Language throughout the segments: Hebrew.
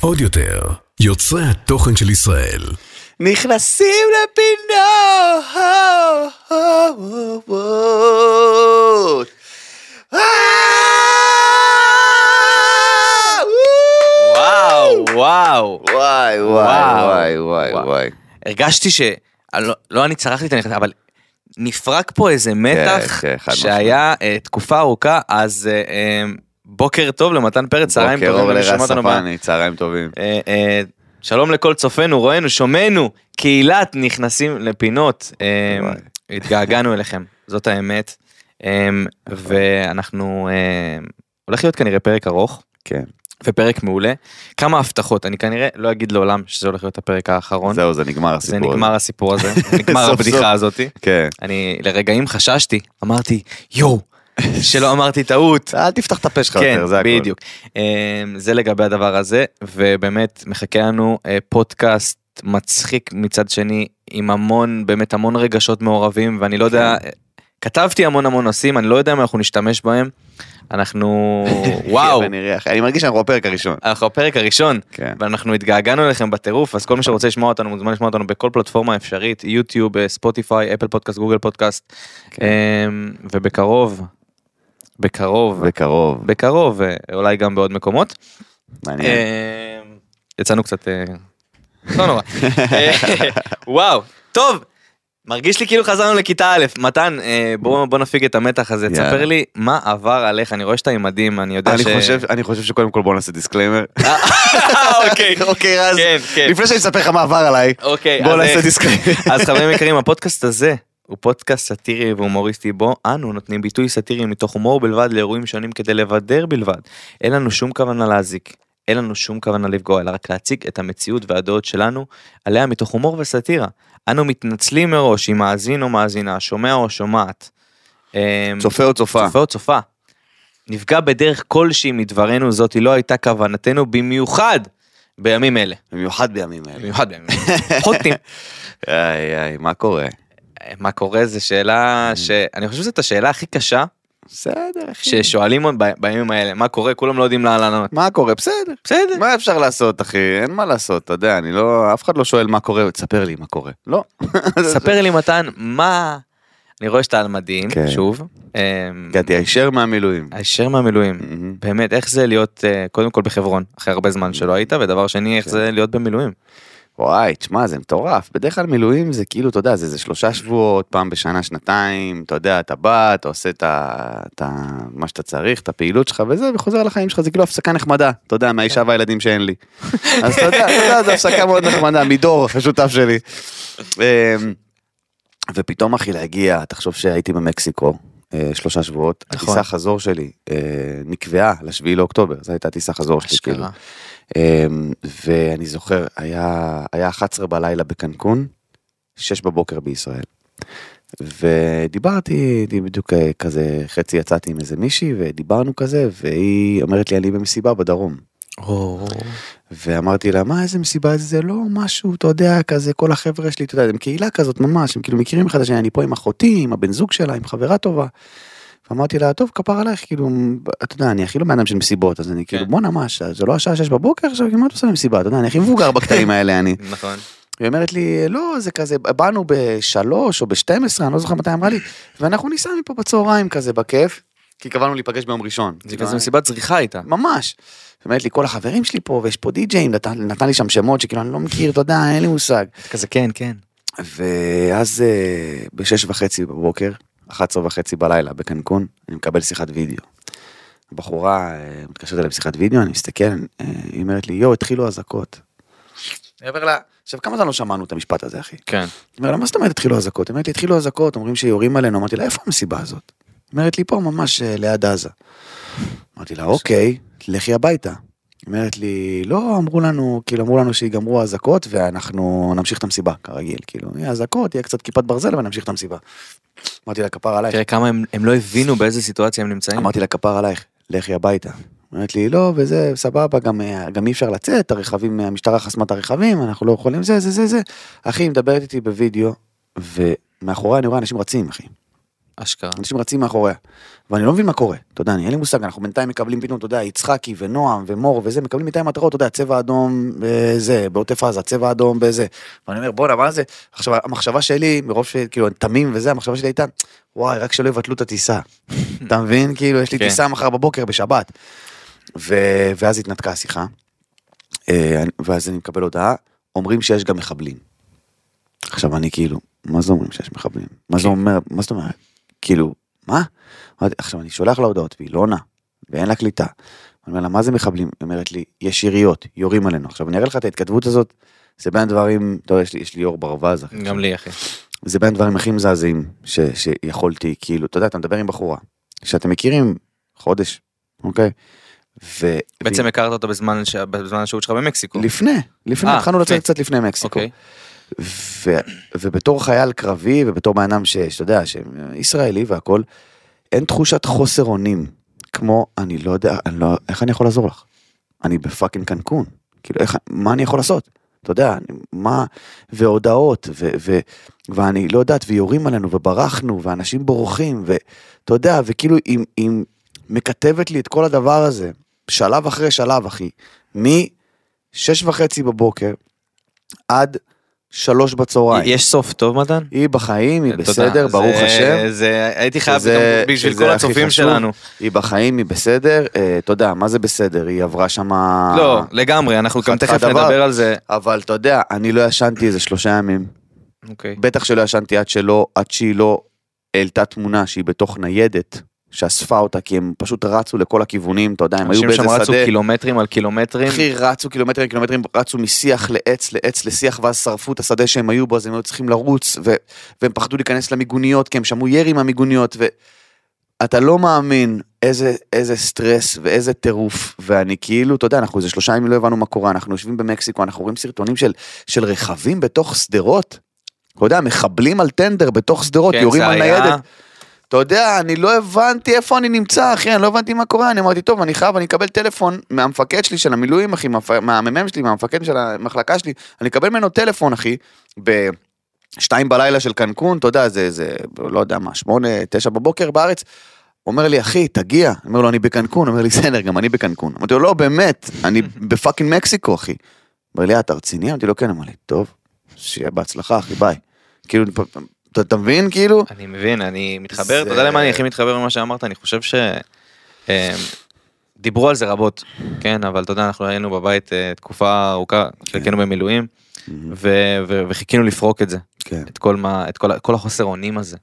עוד יותר, יוצרי התוכן של ישראל. נכנסים לפינות. וואו, וואו. וואי וואי וואו. וואי וואי וואו. וואי. הרגשתי ש... אני לא, אני צרחתי את הנכנס, אבל נפרק פה איזה מתח חד שהיה תקופה ארוכה, אז בוקר טוב למתן פרץ, צהריים בוקר טובים. אור למי ששומע לרז אותנו ב- ספני, צהריים טובים. אה, אה, שלום לכל צופינו, רואינו, שומענו, קהילת נכנסים לפינות. אה. התגעגענו אליכם, זאת האמת. ואנחנו, הולך להיות כנראה פרק ארוך. כן. ופרק מעולה. כמה הבטחות, אני כנראה לא אגיד לעולם שזה הולך להיות הפרק האחרון. זהו, זה נגמר זה הסיפור. נגמר הסיפור הזה, נגמר הבדיחה סוף. הזאתי. כן. אני לרגעים חששתי, אמרתי יואו, שלא אמרתי טעות. אל תפתח את הפה שלך כן, יותר, זה הכל. בדיוק. אמ, זה לגבי הדבר הזה, ובאמת מחכה לנו אה, פודקאסט מצחיק מצד שני, עם המון, באמת המון רגשות מעורבים, ואני לא יודע, כן. כתבתי המון המון נושאים, אני לא יודע אם אנחנו נשתמש בהם. אנחנו, וואו, אני מרגיש שאנחנו בפרק הראשון. אנחנו הפרק הראשון, כן. ואנחנו התגעגענו אליכם בטירוף, אז כל מי שרוצה לשמוע אותנו מוזמן לשמוע אותנו בכל פלטפורמה אפשרית, יוטיוב, אה, ספוטיפיי, אפל פודקאסט, גוגל פודקאסט, כן. ובקרוב, בקרוב, בקרוב. בקרוב, אה, אולי גם בעוד מקומות. מעניין. אמ, יצאנו קצת, אה, לא נורא. אה, וואו, טוב. מרגיש לי כאילו חזרנו לכיתה א', מתן, אה, בוא בוא נפיג את המתח הזה, יאללה. תספר לי מה עבר עליך, אני רואה שאתה עם מדים, אני יודע אני ש... חושב, אני חושב שקודם כל בוא נעשה disclaimer. אוקיי, אוקיי רז, כן, כן. לפני שאני אספר לך מה עבר עליי, אוקיי, בוא אז, נעשה אה, disclaimer. אז חברים יקרים, הפודקאסט הזה הוא פודקאסט סאטירי והומוריסטי בו אנו נותנים ביטוי סאטירי מתוך הומור בלבד לאירועים שונים כדי לבדר בלבד. אין לנו שום כוונה להזיק, אין לנו שום כוונה לפגוע, אלא רק להציג את המציאות והדעות שלנו עליה מתוך הומור וסאטירה. אנו מתנצלים מראש אם מאזין או מאזינה, שומע או שומעת. אמ, צופה או צופה. צופה או צופה. נפגע בדרך כלשהי מדברנו, זאתי לא הייתה כוונתנו במיוחד בימים אלה. במיוחד בימים האלה. במיוחד בימים אלה. חוטים. איי איי, מה קורה? מה קורה זה שאלה שאני חושב שזאת השאלה הכי קשה בסדר אחי. ששואלים בימים האלה מה קורה כולם לא יודעים לאן לענות. מה קורה? בסדר. בסדר. מה אפשר לעשות אחי? אין מה לעשות, אתה יודע, אני לא, אף אחד לא שואל מה קורה, תספר לי מה קורה. לא. ספר לי מתן מה אני רואה שאתה על מדים כן. שוב. אמ, הגעתי הישר מהמילואים. הישר מהמילואים. מהמם. באמת איך זה להיות אה, קודם כל בחברון אחרי הרבה זמן שלא היית ודבר שני איך זה להיות במילואים. וואי, תשמע, זה מטורף. בדרך כלל מילואים זה כאילו, אתה יודע, זה, זה שלושה שבועות, פעם בשנה, שנתיים, אתה יודע, אתה בא, אתה עושה את ה... את ה... מה שאתה צריך, את הפעילות שלך וזה, וחוזר לחיים שלך, זה כאילו הפסקה נחמדה, אתה יודע, מהאישה והילדים שאין לי. אז אתה יודע, אתה יודע, זו הפסקה מאוד נחמדה, מדור, השותף שלי. אמ, ופתאום אחי להגיע, תחשוב שהייתי במקסיקו. אה, שלושה שבועות, נכון. הטיסה חזור שלי אה, נקבעה לשביעי לאוקטובר, זו הייתה טיסה חזור שלי, כאילו. אמ, ואני זוכר, היה, היה 11 בלילה בקנקון, 6 בבוקר בישראל. ודיברתי, די- בדיוק אה, כזה, חצי יצאתי עם איזה מישהי ודיברנו כזה, והיא אומרת לי, אני במסיבה בדרום. או, ואמרתי לה, מה איזה מסיבה זה, זה לא משהו, אתה יודע, כזה, כל החבר'ה שלי, אתה יודע, הם קהילה כזאת ממש, הם כאילו מכירים אחד את השני, אני פה עם אחותי, עם הבן זוג שלה, עם חברה טובה. ואמרתי לה, טוב, כפר עלייך, כאילו, אתה יודע, אני הכי לא בן של מסיבות, אז אני כאילו, כן. בואנה, מה, זה לא השעה שש בבוקר עכשיו, מה את עושה במסיבה, אתה יודע, אני הכי מבוגר בקטעים האלה, אני. נכון. היא אומרת לי, לא, זה כזה, באנו בשלוש או בשתים עשרה, אני לא זוכר מתי אמרה לי, ואנחנו ניסע מפה בצהריים כזה, בכיף, כי קבענו להיפגש ביום ראשון. זה כזה מסיבת צריכה הייתה. ממש. היא אומרת לי, כל החברים שלי פה, ויש פה נתן, נתן לי שם שמות שכאילו אני לא מכיר, אתה יודע, אין לי מושג. כזה כן כן. ואז אה, בשש וחצי בבוקר, 11 וחצי בלילה בקנקון, אני מקבל שיחת וידאו. הבחורה אה, מתקשרת אליי בשיחת וידאו, אני מסתכל, אה, היא אומרת לי, יואו, התחילו אזעקות. אני אומר לה, עכשיו כמה זמן לא שמענו את המשפט הזה, אחי? כן. אני אומר לה, מה זאת אומרת התחילו אזעקות? היא אומרת לי, התחילו אזעקות, אומרים שיורים עלינו, אמרתי לה, איפה המסיבה הזאת? היא אומרת לי, פה ממש אה, ליד עזה. אמרתי לה, אוקיי, לכי הביתה. אומרת לי, לא, אמרו לנו, כאילו אמרו לנו שיגמרו האזעקות ואנחנו נמשיך את המסיבה, כרגיל, כאילו, יהיה אזעקות, יהיה קצת כיפת ברזל ונמשיך את המסיבה. אמרתי לה, כפר עלייך. תראה כמה הם הם לא הבינו באיזה סיטואציה הם נמצאים. אמרתי לה, כפר עלייך, לכי הביתה. אומרת לי, לא, וזה, סבבה, גם, גם אי אפשר לצאת, הרכבים, המשטרה חסמה את הרכבים, אנחנו לא יכולים, זה, זה, זה, זה. אחי, היא מדברת איתי בווידאו, ומאחורי אני רואה אנשים רצים, אחי. אשכרה. אנשים רצים מאחוריה. ואני לא מבין מה קורה, אתה יודע, אני אין לי מושג, אנחנו בינתיים מקבלים פתאום, אתה יודע, יצחקי ונועם ומור וזה, מקבלים בינתיים מטרות, אתה יודע, צבע אדום בזה, בעוטף עזה, צבע אדום בזה. ואני אומר, בואנה, מה זה? עכשיו, המחשבה שלי, מרוב שכאילו, אני תמים וזה, המחשבה שלי הייתה, וואי, רק שלא יבטלו את הטיסה. אתה מבין? כאילו, יש לי כן. טיסה מחר בבוקר בשבת. ו- ואז התנתקה השיחה, אה, ואז אני מקבל הודעה, אומרים שיש גם מחבלים. עכשיו אני כאילו, מה זה אומרים שיש מחבלים? מה זה כן. אומר, מה זאת אומרת? כאילו, מה? עכשיו אני שולח לה הודעות והיא לא עונה, ואין לה קליטה. אני אומר לה, מה זה מחבלים? היא אומרת לי, יש יריות, יורים עלינו. עכשיו אני אראה לך את ההתכתבות הזאת, זה בין הדברים, אתה יודע, יש לי, יש לי אור ברווז. גם לי אחי. זה בין הדברים הכי מזעזעים ש, שיכולתי, כאילו, אתה יודע, אתה מדבר עם בחורה, שאתם מכירים חודש, אוקיי? ו... בעצם הכרת אותו בזמן ש- בזמן השהות שלך במקסיקו. לפני, לפני, אה, התחלנו לצאת. קצת לפני מקסיקו. אוקיי. ו, ובתור חייל קרבי ובתור בן אדם שאתה יודע, שישראלי והכל, אין תחושת חוסר אונים, כמו, אני לא יודע, אני לא, איך אני יכול לעזור לך? אני בפאקינג קנקון, כאילו, איך, מה אני יכול לעשות? אתה יודע, אני, מה, והודעות, ו, ו, ואני לא יודעת, ויורים עלינו, וברחנו, ואנשים בורחים, ואתה יודע, וכאילו, היא, היא מקטבת לי את כל הדבר הזה, שלב אחרי שלב, אחי, משש וחצי בבוקר עד שלוש בצהריים. יש סוף טוב מתן? היא בחיים, היא תודה. בסדר, ברוך זה- השם. זה הייתי חייב שזה- גם בשביל כל הצופים. שלנו. היא בחיים, היא בסדר, אה, אתה יודע, מה זה בסדר? היא עברה שמה... לא, לגמרי, אנחנו גם תכף דבר. נדבר על זה. אבל אתה יודע, אני לא ישנתי איזה שלושה ימים. אוקיי. בטח שלא ישנתי עד שלא, עד שהיא לא העלתה תמונה שהיא בתוך ניידת, שאספה אותה, כי הם פשוט רצו לכל הכיוונים, אתה יודע, הם היו אנשים באיזה שם רצו שדה. קילומטרים על קילומטרים. אחי, רצו קילומטרים קילומטרים, רצו משיח לעץ לעץ לשיח, ואז שרפו את השדה שהם היו בו, אז הם היו צריכים לרוץ, ו- והם פחדו להיכנס למיגוניות, כי הם שמעו ירי מהמיגוניות, ואתה לא מאמין איזה, איזה סטרס ואיזה טירוף, ואני כאילו, אתה יודע, אנחנו איזה שלושה ימים לא הבנו מה קורה, אנחנו יושבים במקסיקו, אנחנו רואים סרטונים של, של רכבים בתוך שדרות, אתה יודע, מחבלים על טנדר בתוך שדרות, כן, יורים על היה- ניידת. אתה יודע, אני לא הבנתי איפה אני נמצא, אחי, אני לא הבנתי מה קורה, אני אמרתי, טוב, אני חייב, אני אקבל טלפון מהמפקד שלי של המילואים, אחי, מהמ"מ שלי, מהמפקד של המחלקה שלי, אני אקבל ממנו טלפון, אחי, בשתיים בלילה של קנקון, אתה יודע, זה, זה, לא יודע מה, שמונה, תשע בבוקר בארץ. אומר לי, אחי, תגיע. אני אומר לו, אני בקנקון. אומר לי, בסדר, גם אני בקנקון. אמרתי לו, לא, באמת, אני ב fucking מקסיקו, אחי. אומר לי, "אה, אתה רציני? אמרתי לו, כן. אמר לי, טוב, שיהיה בהצלחה, אחי, ביי. כאילו, אתה- אתה מבין, כאילו? אני מבין, אני מתחבר, אתה יודע למה אני הכי מתחבר ממה שאמרת, אני חושב ש... אה, דיברו על זה רבות, כן, אבל אתה יודע, אנחנו היינו בבית אה, תקופה ארוכה, חיכינו במילואים, ו- ו- וחיכינו לפרוק את זה, כן. את כל מה, את כל החוסר אונים הזה.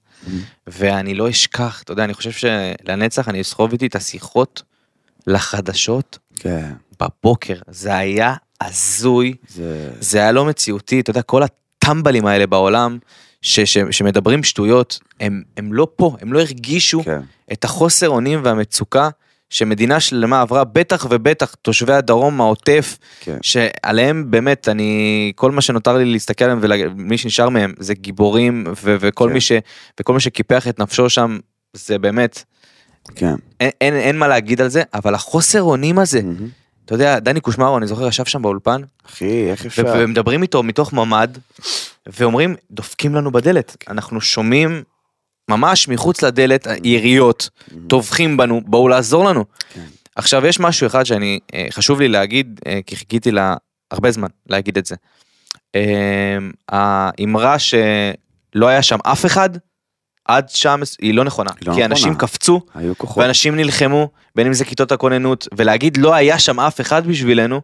ואני לא אשכח, אתה יודע, אני חושב שלנצח אני אסחוב איתי את השיחות לחדשות כן. בבוקר, זה היה הזוי, זה... זה היה לא מציאותי, אתה יודע, כל הטמבלים האלה בעולם, ש, ש, שמדברים שטויות, הם, הם לא פה, הם לא הרגישו כן. את החוסר אונים והמצוקה שמדינה שלמה עברה, בטח ובטח תושבי הדרום, העוטף, כן. שעליהם באמת, אני, כל מה שנותר לי להסתכל עליהם ומי שנשאר מהם זה גיבורים, ו, וכל, כן. מי ש, וכל מי שקיפח את נפשו שם, זה באמת, כן. אין, אין, אין מה להגיד על זה, אבל החוסר אונים הזה, מהמם. אתה יודע, דני קושמרו, אני זוכר, ישב שם באולפן, אחי, איך אפשר? ומדברים איתו מתוך ממ"ד, ואומרים, דופקים לנו בדלת. אנחנו שומעים ממש מחוץ לדלת יריות, טובחים בנו, בואו לעזור לנו. כן. עכשיו, יש משהו אחד שאני, אה, חשוב לי להגיד, אה, כי חיכיתי לה הרבה זמן להגיד את זה. אה, האמרה שלא היה שם אף אחד, עד שם היא לא נכונה. לא כי אנשים נכונה. קפצו, היו כוחות. ואנשים נלחמו, בין אם זה כיתות הכוננות, ולהגיד לא היה שם אף אחד בשבילנו,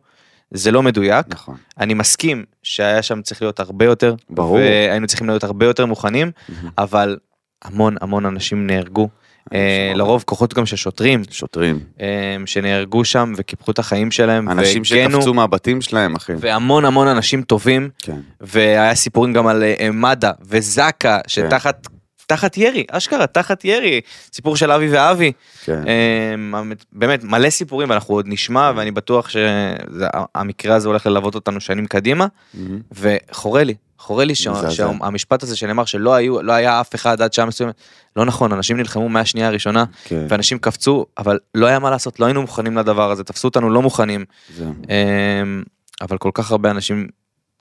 זה לא מדויק. נכון. אני מסכים שהיה שם צריך להיות הרבה יותר, ברור. והיינו צריכים להיות הרבה יותר מוכנים. אבל המון המון אנשים נהרגו. אה. לרוב כוחות גם של שוטרים שוטרים. אה, שנהרגו שם וקיפחו את החיים שלהם אנשים והגנו, שקפצו מהבתים שלהם, אחי. והמון המון אנשים טובים כן. והיה סיפורים גם על אה, מד"א וזק"א שתחת תחת ירי אשכרה תחת ירי סיפור של אבי ואבי כן. אה, באמת מלא סיפורים ואנחנו עוד נשמע ואני בטוח שהמקרה הזה הולך ללוות אותנו שנים קדימה מהמם. וחורה לי חורה לי. שהמשפט הזה שנאמר שלא היו לא היה אף אחד עד שעה מסוימת לא נכון אנשים נלחמו מהשנייה הראשונה כן. ואנשים קפצו אבל לא היה מה לעשות לא היינו מוכנים לדבר הזה תפסו אותנו לא מוכנים. אמ, אבל כל כך הרבה אנשים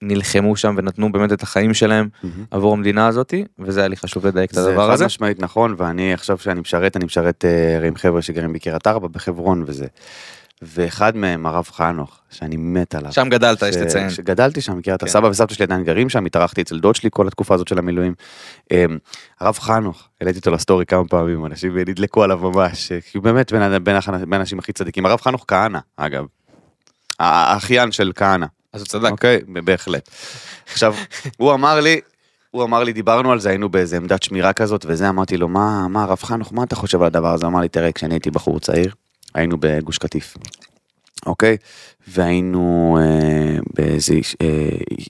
נלחמו שם ונתנו באמת את החיים שלהם מהמם. עבור המדינה הזאתי, וזה היה לי חשוב לדייק את זה הדבר חד הזה. משמעית נכון, ואני עכשיו שאני משרת, אני משרת הרי עם חבר'ה שגרים בקריית ארבע, בחברון וזה. ואחד מהם, הרב חנוך, שאני מת עליו. שם גדלת, יש ש- לציין. שגדלתי שם, מכיר את כן. הסבא וסבתא שלי עדיין גרים שם, התארחתי אצל דוד שלי כל התקופה הזאת של המילואים. אמ, הרב חנוך, העליתי אותו לסטורי כמה פעמים, אנשים נדלקו עליו ממש, כי הוא באמת בין האנשים הכי צדיקים. הרב חנוך כהנא, אגב. האחיין של כהנא. אז הוא צדק. אוקיי, בהחלט. עכשיו, הוא אמר לי, הוא אמר לי, דיברנו על זה, היינו באיזה עמדת שמירה כזאת, וזה, אמרתי לו, מה, מה, הרב חנוך, מה אתה חושב על הדבר הזה? אמר לי, תראה, כשאני הייתי בחור צעיר, היינו בגוש קטיף, אוקיי? והיינו אה, באיזה אה,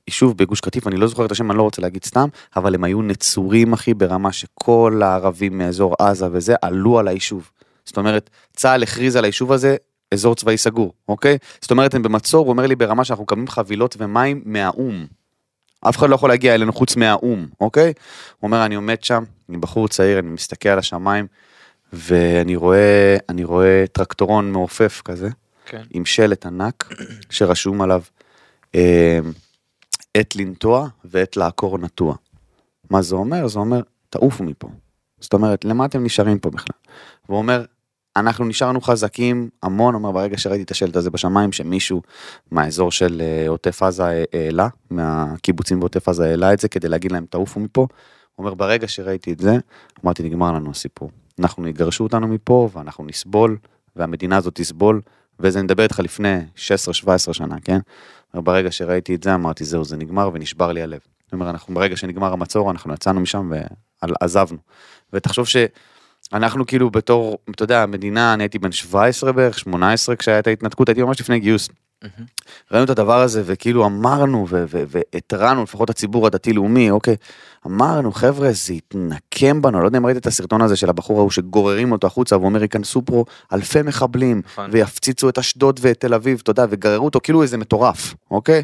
יישוב בגוש קטיף, אני לא זוכר את השם, אני לא רוצה להגיד סתם, אבל הם היו נצורים, אחי, ברמה שכל הערבים מאזור עזה וזה, עלו על היישוב. זאת אומרת, צה"ל הכריז על היישוב הזה אזור צבאי סגור, אוקיי? זאת אומרת, הם במצור, הוא אומר לי ברמה שאנחנו מקבלים חבילות ומים מהאו"ם. אף אחד לא יכול להגיע אלינו חוץ מהאו"ם, אוקיי? הוא אומר, אני עומד שם, אני בחור צעיר, אני מסתכל על השמיים, ואני רואה, אני רואה טרקטורון מעופף כזה, כן. עם שלט ענק, שרשום עליו, אה, עת לנטוע ועת לעקור נטוע. מה זה אומר? זה אומר, תעופו מפה. זאת אומרת, למה אתם נשארים פה בכלל? והוא אומר, אנחנו נשארנו חזקים המון, אומר, ברגע שראיתי את השלט הזה בשמיים, שמישהו מהאזור של אה, עוטף עזה אה, העלה, מהקיבוצים בעוטף עזה העלה את זה כדי להגיד להם, תעופו מפה. הוא אומר, ברגע שראיתי את זה, אמרתי, נגמר לנו הסיפור. אנחנו יגרשו אותנו מפה, ואנחנו נסבול, והמדינה הזאת תסבול, וזה אני מדבר איתך לפני 16-17 שנה, כן? ברגע שראיתי את זה, אמרתי, זהו, זה נגמר, ונשבר לי הלב. זאת אומרת, אנחנו, ברגע שנגמר המצור, אנחנו יצאנו משם ועזבנו. ותחשוב שאנחנו כאילו בתור, אתה יודע, המדינה, אני הייתי בן 17 בערך, 18 כשהיה את ההתנתקות, הייתי ממש לפני גיוס. ראינו את הדבר הזה וכאילו אמרנו והתרענו, לפחות הציבור הדתי-לאומי, אוקיי, אמרנו, חבר'ה, זה יתנקם בנו, לא יודע אם ראית את הסרטון הזה של הבחור ההוא שגוררים אותו החוצה ואומר, ייכנסו פה אלפי מחבלים, נכון. ויפציצו את אשדוד ואת תל אביב, אתה יודע, וגררו אותו כאילו איזה מטורף, אוקיי?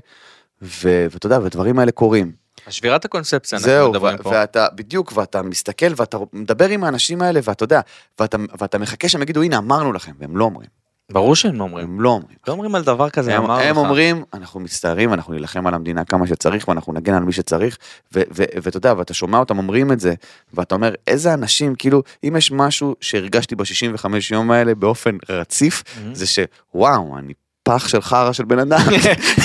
ואתה יודע, והדברים האלה קורים. שבירת הקונספציה, אנחנו זהו, מדברים פה. ואתה, בדיוק, ואתה מסתכל ואתה מדבר עם האנשים האלה, ואתה יודע, ואתה, ואתה מחכה שהם יגידו, הנה, אמרנו לכם, והם לא אומרים, ברור שהם לא אומרים. הם לא אומרים. לא אומרים על דבר כזה, הם, אמרנו הם לך. אומרים, אנחנו מצטערים, אנחנו נילחם על המדינה כמה שצריך, ואנחנו נגן על מי שצריך, ואתה יודע, ואתה שומע אותם אומרים את זה, ואתה אומר, איזה אנשים, כאילו, אם יש משהו שהרגשתי ב-65 יום האלה באופן רציף, Mhm. זה שוואו, אני פח של חרא של בן אדם,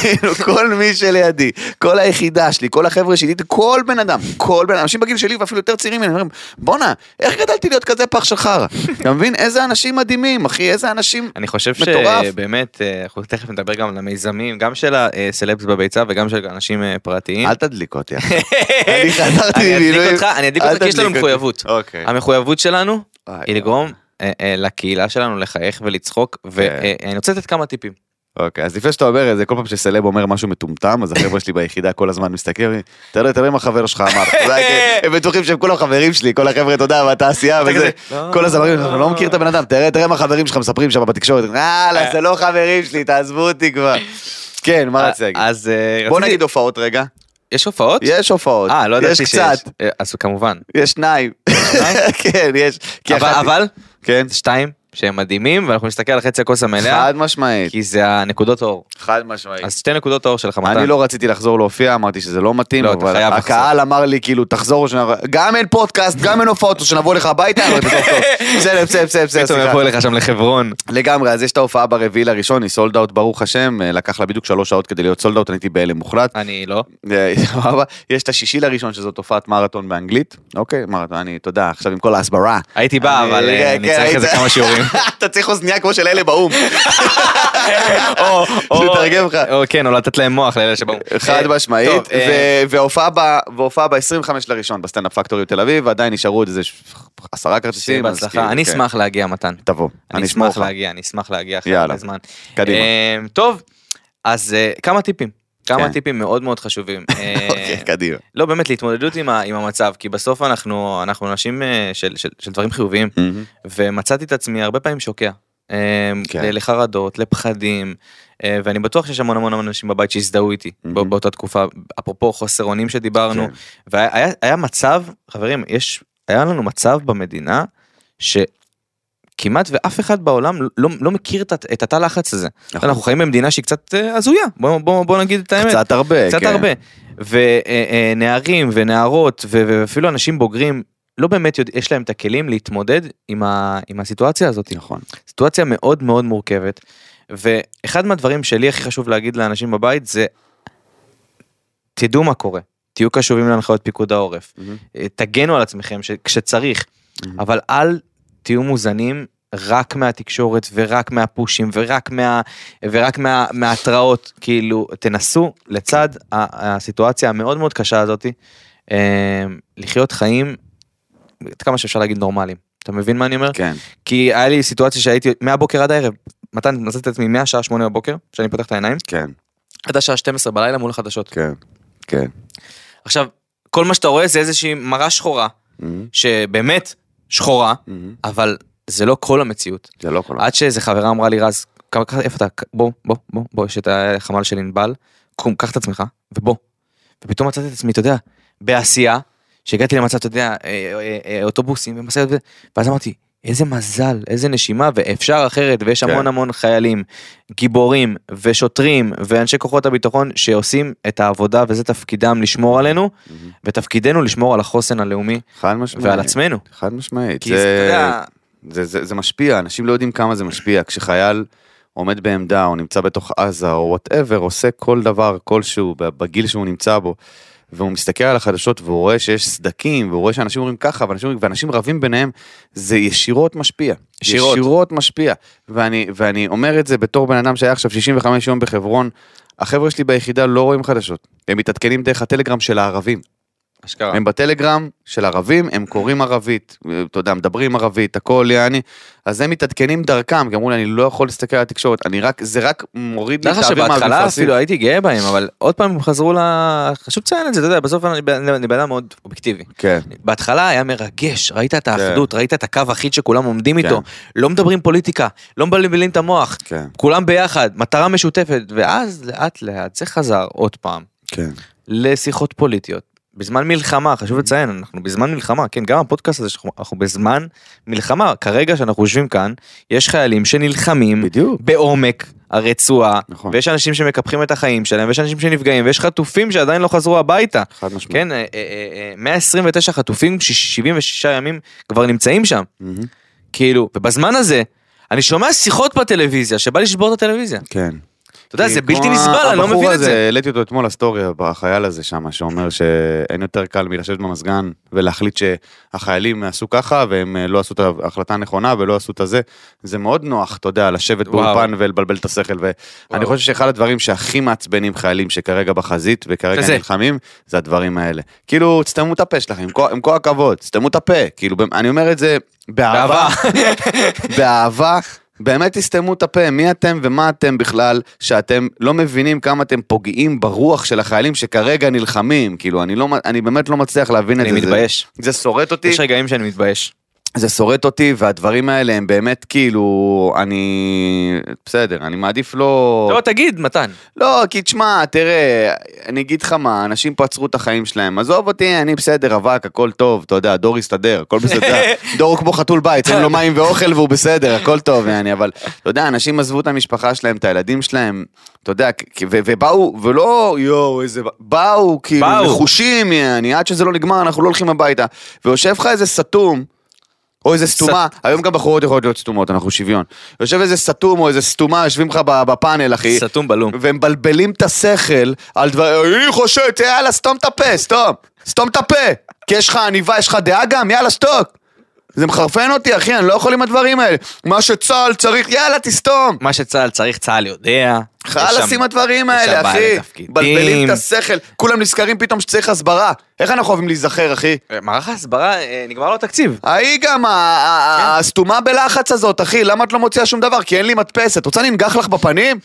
כאילו, כל מי שלידי, כל היחידה שלי, כל החבר'ה שלי, כל בן אדם, כל בן אדם, אנשים בגיל שלי ואפילו יותר צעירים, ממני, אומרים, בואנה, איך גדלתי להיות כזה פח של חרא? אתה מבין? איזה אנשים מדהימים, אחי, איזה אנשים... אני חושב מטורף. שבאמת, אה, אנחנו תכף נדבר גם על המיזמים, גם של הסלבס בביצה וגם של אנשים אה, פרטיים. אל תדליק אותי. אחי. אני חזרתי אני ממילואים. אני אדליק אותך כי יש לנו. מחויבות. אוקיי. המחויבות שלנו היא לגרום אה, לקהילה שלנו לחייך ולצחוק, כן. ואני רוצה לתת כמה טיפים. אוקיי, אז לפני שאתה אומר את זה, כל פעם שסלב אומר משהו מטומטם, אז החבר'ה שלי ביחידה כל הזמן מסתכלים, תראה, תראה מה חבר שלך אמר. כי הם בטוחים שהם כולם חברים שלי, כל החבר'ה, אתה יודע, בתעשייה אתה וזה. לא. כל הזמרים, אני לא מכיר את הבן אדם, תראה, תראה מה חברים שלך מספרים שם בתקשורת. יאללה, זה לא חברים שלי, תעזבו אותי כבר. כן, מה רציתי להגיד? אז אה, בוא נגיד הופעות רגע. יש הופעות? יש הופעות. אה, לא ידעתי יש שיש. קצת. אה, אז כמובן. יש שניים. שניים? כן, יש. אבל, כן. שתיים שהם מדהימים, ואנחנו נסתכל על חצי הכוס המלאה, חד משמעית. כי זה הנקודות האור. חד משמעית. אז שתי נקודות האור שלך, מתן. אני לא רציתי לחזור להופיע, אמרתי שזה לא מתאים, לא, אבל הקהל אמר לי כאילו תחזור, גם אין פודקאסט, גם אין הופעות, שנבוא לך הביתה, בסדר, בסדר, בסדר, בסדר, פתאום. יבוא אליך שם לחברון. לגמרי, אז יש את ההופעה ברביעי לראשון, היא סולד אאוט ברוך השם, אה, לקח לה בדיוק שלוש שעות כדי להיות סולד אאוט, אני הייתי בהלם מוחלט. אני לא. אה. יש את השישי לראשון שזאת הופעת מרתון באנגלית, אוקיי, מרתון, אני, תודה, עכשיו עם כל ההסברה. הייתי בא, אבל אה, כן, אני כן, צריך איזה היית- כמה שיעורים. אתה צריך אוזנייה כמו של אלה באו"ם. או, או, לך. או כן, או לתת להם מוח לאלה שבאו. חד אה, משמעית, אה, והופעה ב- והופעה ב-25 לראשון בסטנדאפ פקטורי בתל אביב, ועדיין נשארו עוד איזה עשרה כרטיסים. בהצלחה. כאילו, אני כן. אשמח להגיע, מתן. תבוא, אני אשמח. להגיע, אני אשמח להגיע אחרי יאללה. הרבה זמן. קדימה. אה, טוב, אז כמה טיפים. כמה כן. טיפים מאוד מאוד חשובים. אה, אוקיי, קדימה. לא באמת להתמודדות עם המצב כי בסוף אנחנו אנשים אה, של של- של דברים חיוביים. ומצאתי את עצמי הרבה פעמים שוקע. אה, כן. לחרדות לפחדים אה, ואני בטוח שיש המון המון אנשים בבית שהזדהו איתי. בא- באותה תקופה אפרופו חוסר אונים שדיברנו כן. והיה היה מצב חברים יש היה לנו מצב במדינה כמעט ואף אחד בעולם לא, לא מכיר את, את התא לחץ הזה. נכון. אנחנו חיים במדינה שהיא קצת אה, הזויה, בוא, בוא, בוא נגיד את האמת. קצת הרבה, קצת כן. הרבה. ונערים ונערות ו- ואפילו אנשים בוגרים לא באמת יודע, יש להם את הכלים להתמודד עם, ה, עם הסיטואציה הזאת. נכון. סיטואציה מאוד מאוד מורכבת. ואחד מהדברים שלי הכי חשוב להגיד לאנשים בבית זה תדעו מה קורה, תהיו קשובים להנחיות פיקוד העורף. אה, תגנו על עצמכם ש- כשצריך, מהמם. אבל אל תהיו מוזנים רק מהתקשורת ורק מהפושים ורק מה ורק מה, מההתראות כאילו תנסו לצד הסיטואציה המאוד מאוד קשה הזאתי אה, לחיות חיים עד כמה שאפשר להגיד נורמליים אתה מבין מה אני אומר כן. כי היה לי סיטואציה שהייתי מהבוקר עד הערב מתן מצאתי את עצמי מהשעה שמונה בבוקר שאני פותח את העיניים כן. עד השעה 12 בלילה מול החדשות כן. כן. עכשיו כל מה שאתה רואה זה איזושהי מראה שחורה מהמם. שבאמת שחורה מהמם. אבל זה לא כל המציאות זה לא כל... עד שאיזה חברה אמרה לי רז איפה אתה בוא בוא בוא בוא יש את החמ"ל של ענבל קום קח את עצמך ובוא. ופתאום מצאתי את עצמי אתה יודע בעשייה שהגעתי למצב אתה יודע אה, אה, אה, אוטובוסים ומשאיות ואז אמרתי איזה מזל איזה נשימה ואפשר אחרת ויש כן. המון המון חיילים גיבורים ושוטרים ואנשי כוחות הביטחון שעושים את העבודה וזה תפקידם לשמור עלינו מהמם. ותפקידנו לשמור על החוסן הלאומי חד משמעית. ועל עצמנו. חד משמעית. כי זה, יודע, זה, זה, זה משפיע, אנשים לא יודעים כמה זה משפיע. כשחייל עומד בעמדה או נמצא בתוך עזה או וואטאבר, עושה כל דבר כלשהו בגיל שהוא נמצא בו, והוא מסתכל על החדשות והוא רואה שיש סדקים, והוא רואה שאנשים אומרים ככה, ואנשים, ואנשים רבים ביניהם, זה ישירות משפיע. ישירות. ישירות משפיע. ואני, ואני אומר את זה בתור בן אדם שהיה עכשיו 65 יום בחברון, החבר'ה שלי ביחידה לא רואים חדשות. הם מתעדכנים דרך הטלגרם של הערבים. אשכרה. הם בטלגרם של ערבים, הם קוראים ערבית, אתה יודע, מדברים ערבית, הכל יעני, אז הם מתעדכנים דרכם, כי אמרו לי, אני לא יכול להסתכל על התקשורת, אני רק, זה רק מוריד לי את אגב האוויר שבהתחלה מהמפרשים. אפילו הייתי גאה בהם אבל עוד פעם הם חזרו ל... חשוב לציין את זה אתה יודע בסוף אני בן אדם מאוד אובייקטיבי. כן, בהתחלה היה מרגש ראית את האחדות ראית את הקו אחיד שכולם עומדים איתו כן. לא מדברים פוליטיקה לא מבלבלים את המוח כן, כולם ביחד מטרה משותפת ואז לאט לאט זה חזר עוד פעם כן, לשיחות פוליטיות. בזמן מלחמה חשוב לציין אנחנו בזמן מלחמה כן גם הפודקאסט הזה שאנחנו אנחנו בזמן מלחמה כרגע שאנחנו יושבים כאן יש חיילים שנלחמים בדיוק, בעומק הרצועה, נכון. ויש אנשים שמקפחים את החיים שלהם, ויש אנשים שנפגעים, ויש חטופים שעדיין לא חזרו הביתה. חד משמעית. כן, אה, אה, אה, 129 חטופים, ש- 76 ימים כבר נמצאים שם. מהמם. כאילו, ובזמן הזה, אני שומע שיחות בטלוויזיה שבא לשבור את הטלוויזיה. כן. אתה יודע, זה בלתי כמו נסבל, אני לא מבין את זה. העליתי אותו אתמול לסטורי, החייל הזה שם, שאומר שאין יותר קל מלשבת במזגן ולהחליט שהחיילים עשו ככה והם אה, לא עשו את ההחלטה הנכונה ולא עשו את הזה. זה מאוד נוח, אתה יודע, לשבת. באולפן ולבלבל את השכל. ואני. חושב שאחד הדברים שהכי מעצבנים חיילים שכרגע בחזית וכרגע. נלחמים, זה הדברים האלה. כאילו, תסתמו את הפה שלכם, עם כל הכבוד, תסתמו את הפה. כאילו, אני אומר את זה באהבה. באהבה, באמת תסתמו את הפה, מי אתם ומה אתם בכלל, שאתם לא מבינים כמה אתם פוגעים ברוח של החיילים שכרגע נלחמים, כאילו, אני, לא, אני באמת לא מצליח להבין את אני זה. מתבייש. זה, זה שורט אותי, יש רגעים שאני מתבייש. זה שורט אותי, והדברים האלה הם באמת כאילו, אני... בסדר, אני מעדיף לא... לא, תגיד, מתן. לא, כי תשמע, תראה, אני אגיד לך מה, אנשים פה עצרו את החיים שלהם, עזוב אותי, אני בסדר, רווק, הכל טוב, אתה יודע, דור יסתדר, הכל בסדר, דור הוא כמו חתול בית, אין לו מים ואוכל והוא בסדר, הכל טוב, יעני, אבל, אתה יודע, אנשים עזבו את המשפחה שלהם, את הילדים שלהם, אתה יודע, ובאו, ולא, יואו, איזה, באו, כאילו. נחושים, יעני, עד שזה לא נגמר, אנחנו לא הולכים הביתה, ויושב לך איזה סתום, או איזה סתומה, היום גם בחורות יכולות להיות סתומות, אנחנו שוויון. יושב איזה סתום או איזה סתומה, יושבים לך בפאנל, אחי. סתום בלום. ומבלבלים את השכל על דברים, אני חושבת, יאללה, סתום את הפה, סתום, סתום את הפה. כי יש לך עניבה, יש לך דעה גם, יאללה, שתוק. זה מחרפן אותי, אחי, אני לא יכול עם הדברים האלה. מה שצה"ל צריך, יאללה, תסתום. מה שצה"ל צריך, צה"ל יודע. חלאס עם הדברים האלה, אחי. מבלבלים את השכל, כולם נזכרים פתאום שצריך הסברה. איך אנחנו אוהבים להיזכר, אחי? מערך ההסברה, אה, נגמר לו תקציב. ההיא גם, כן. הסתומה בלחץ הזאת, אחי, למה את לא מוציאה שום דבר? כי אין לי מדפסת. רוצה אני אנגח לך בפנים?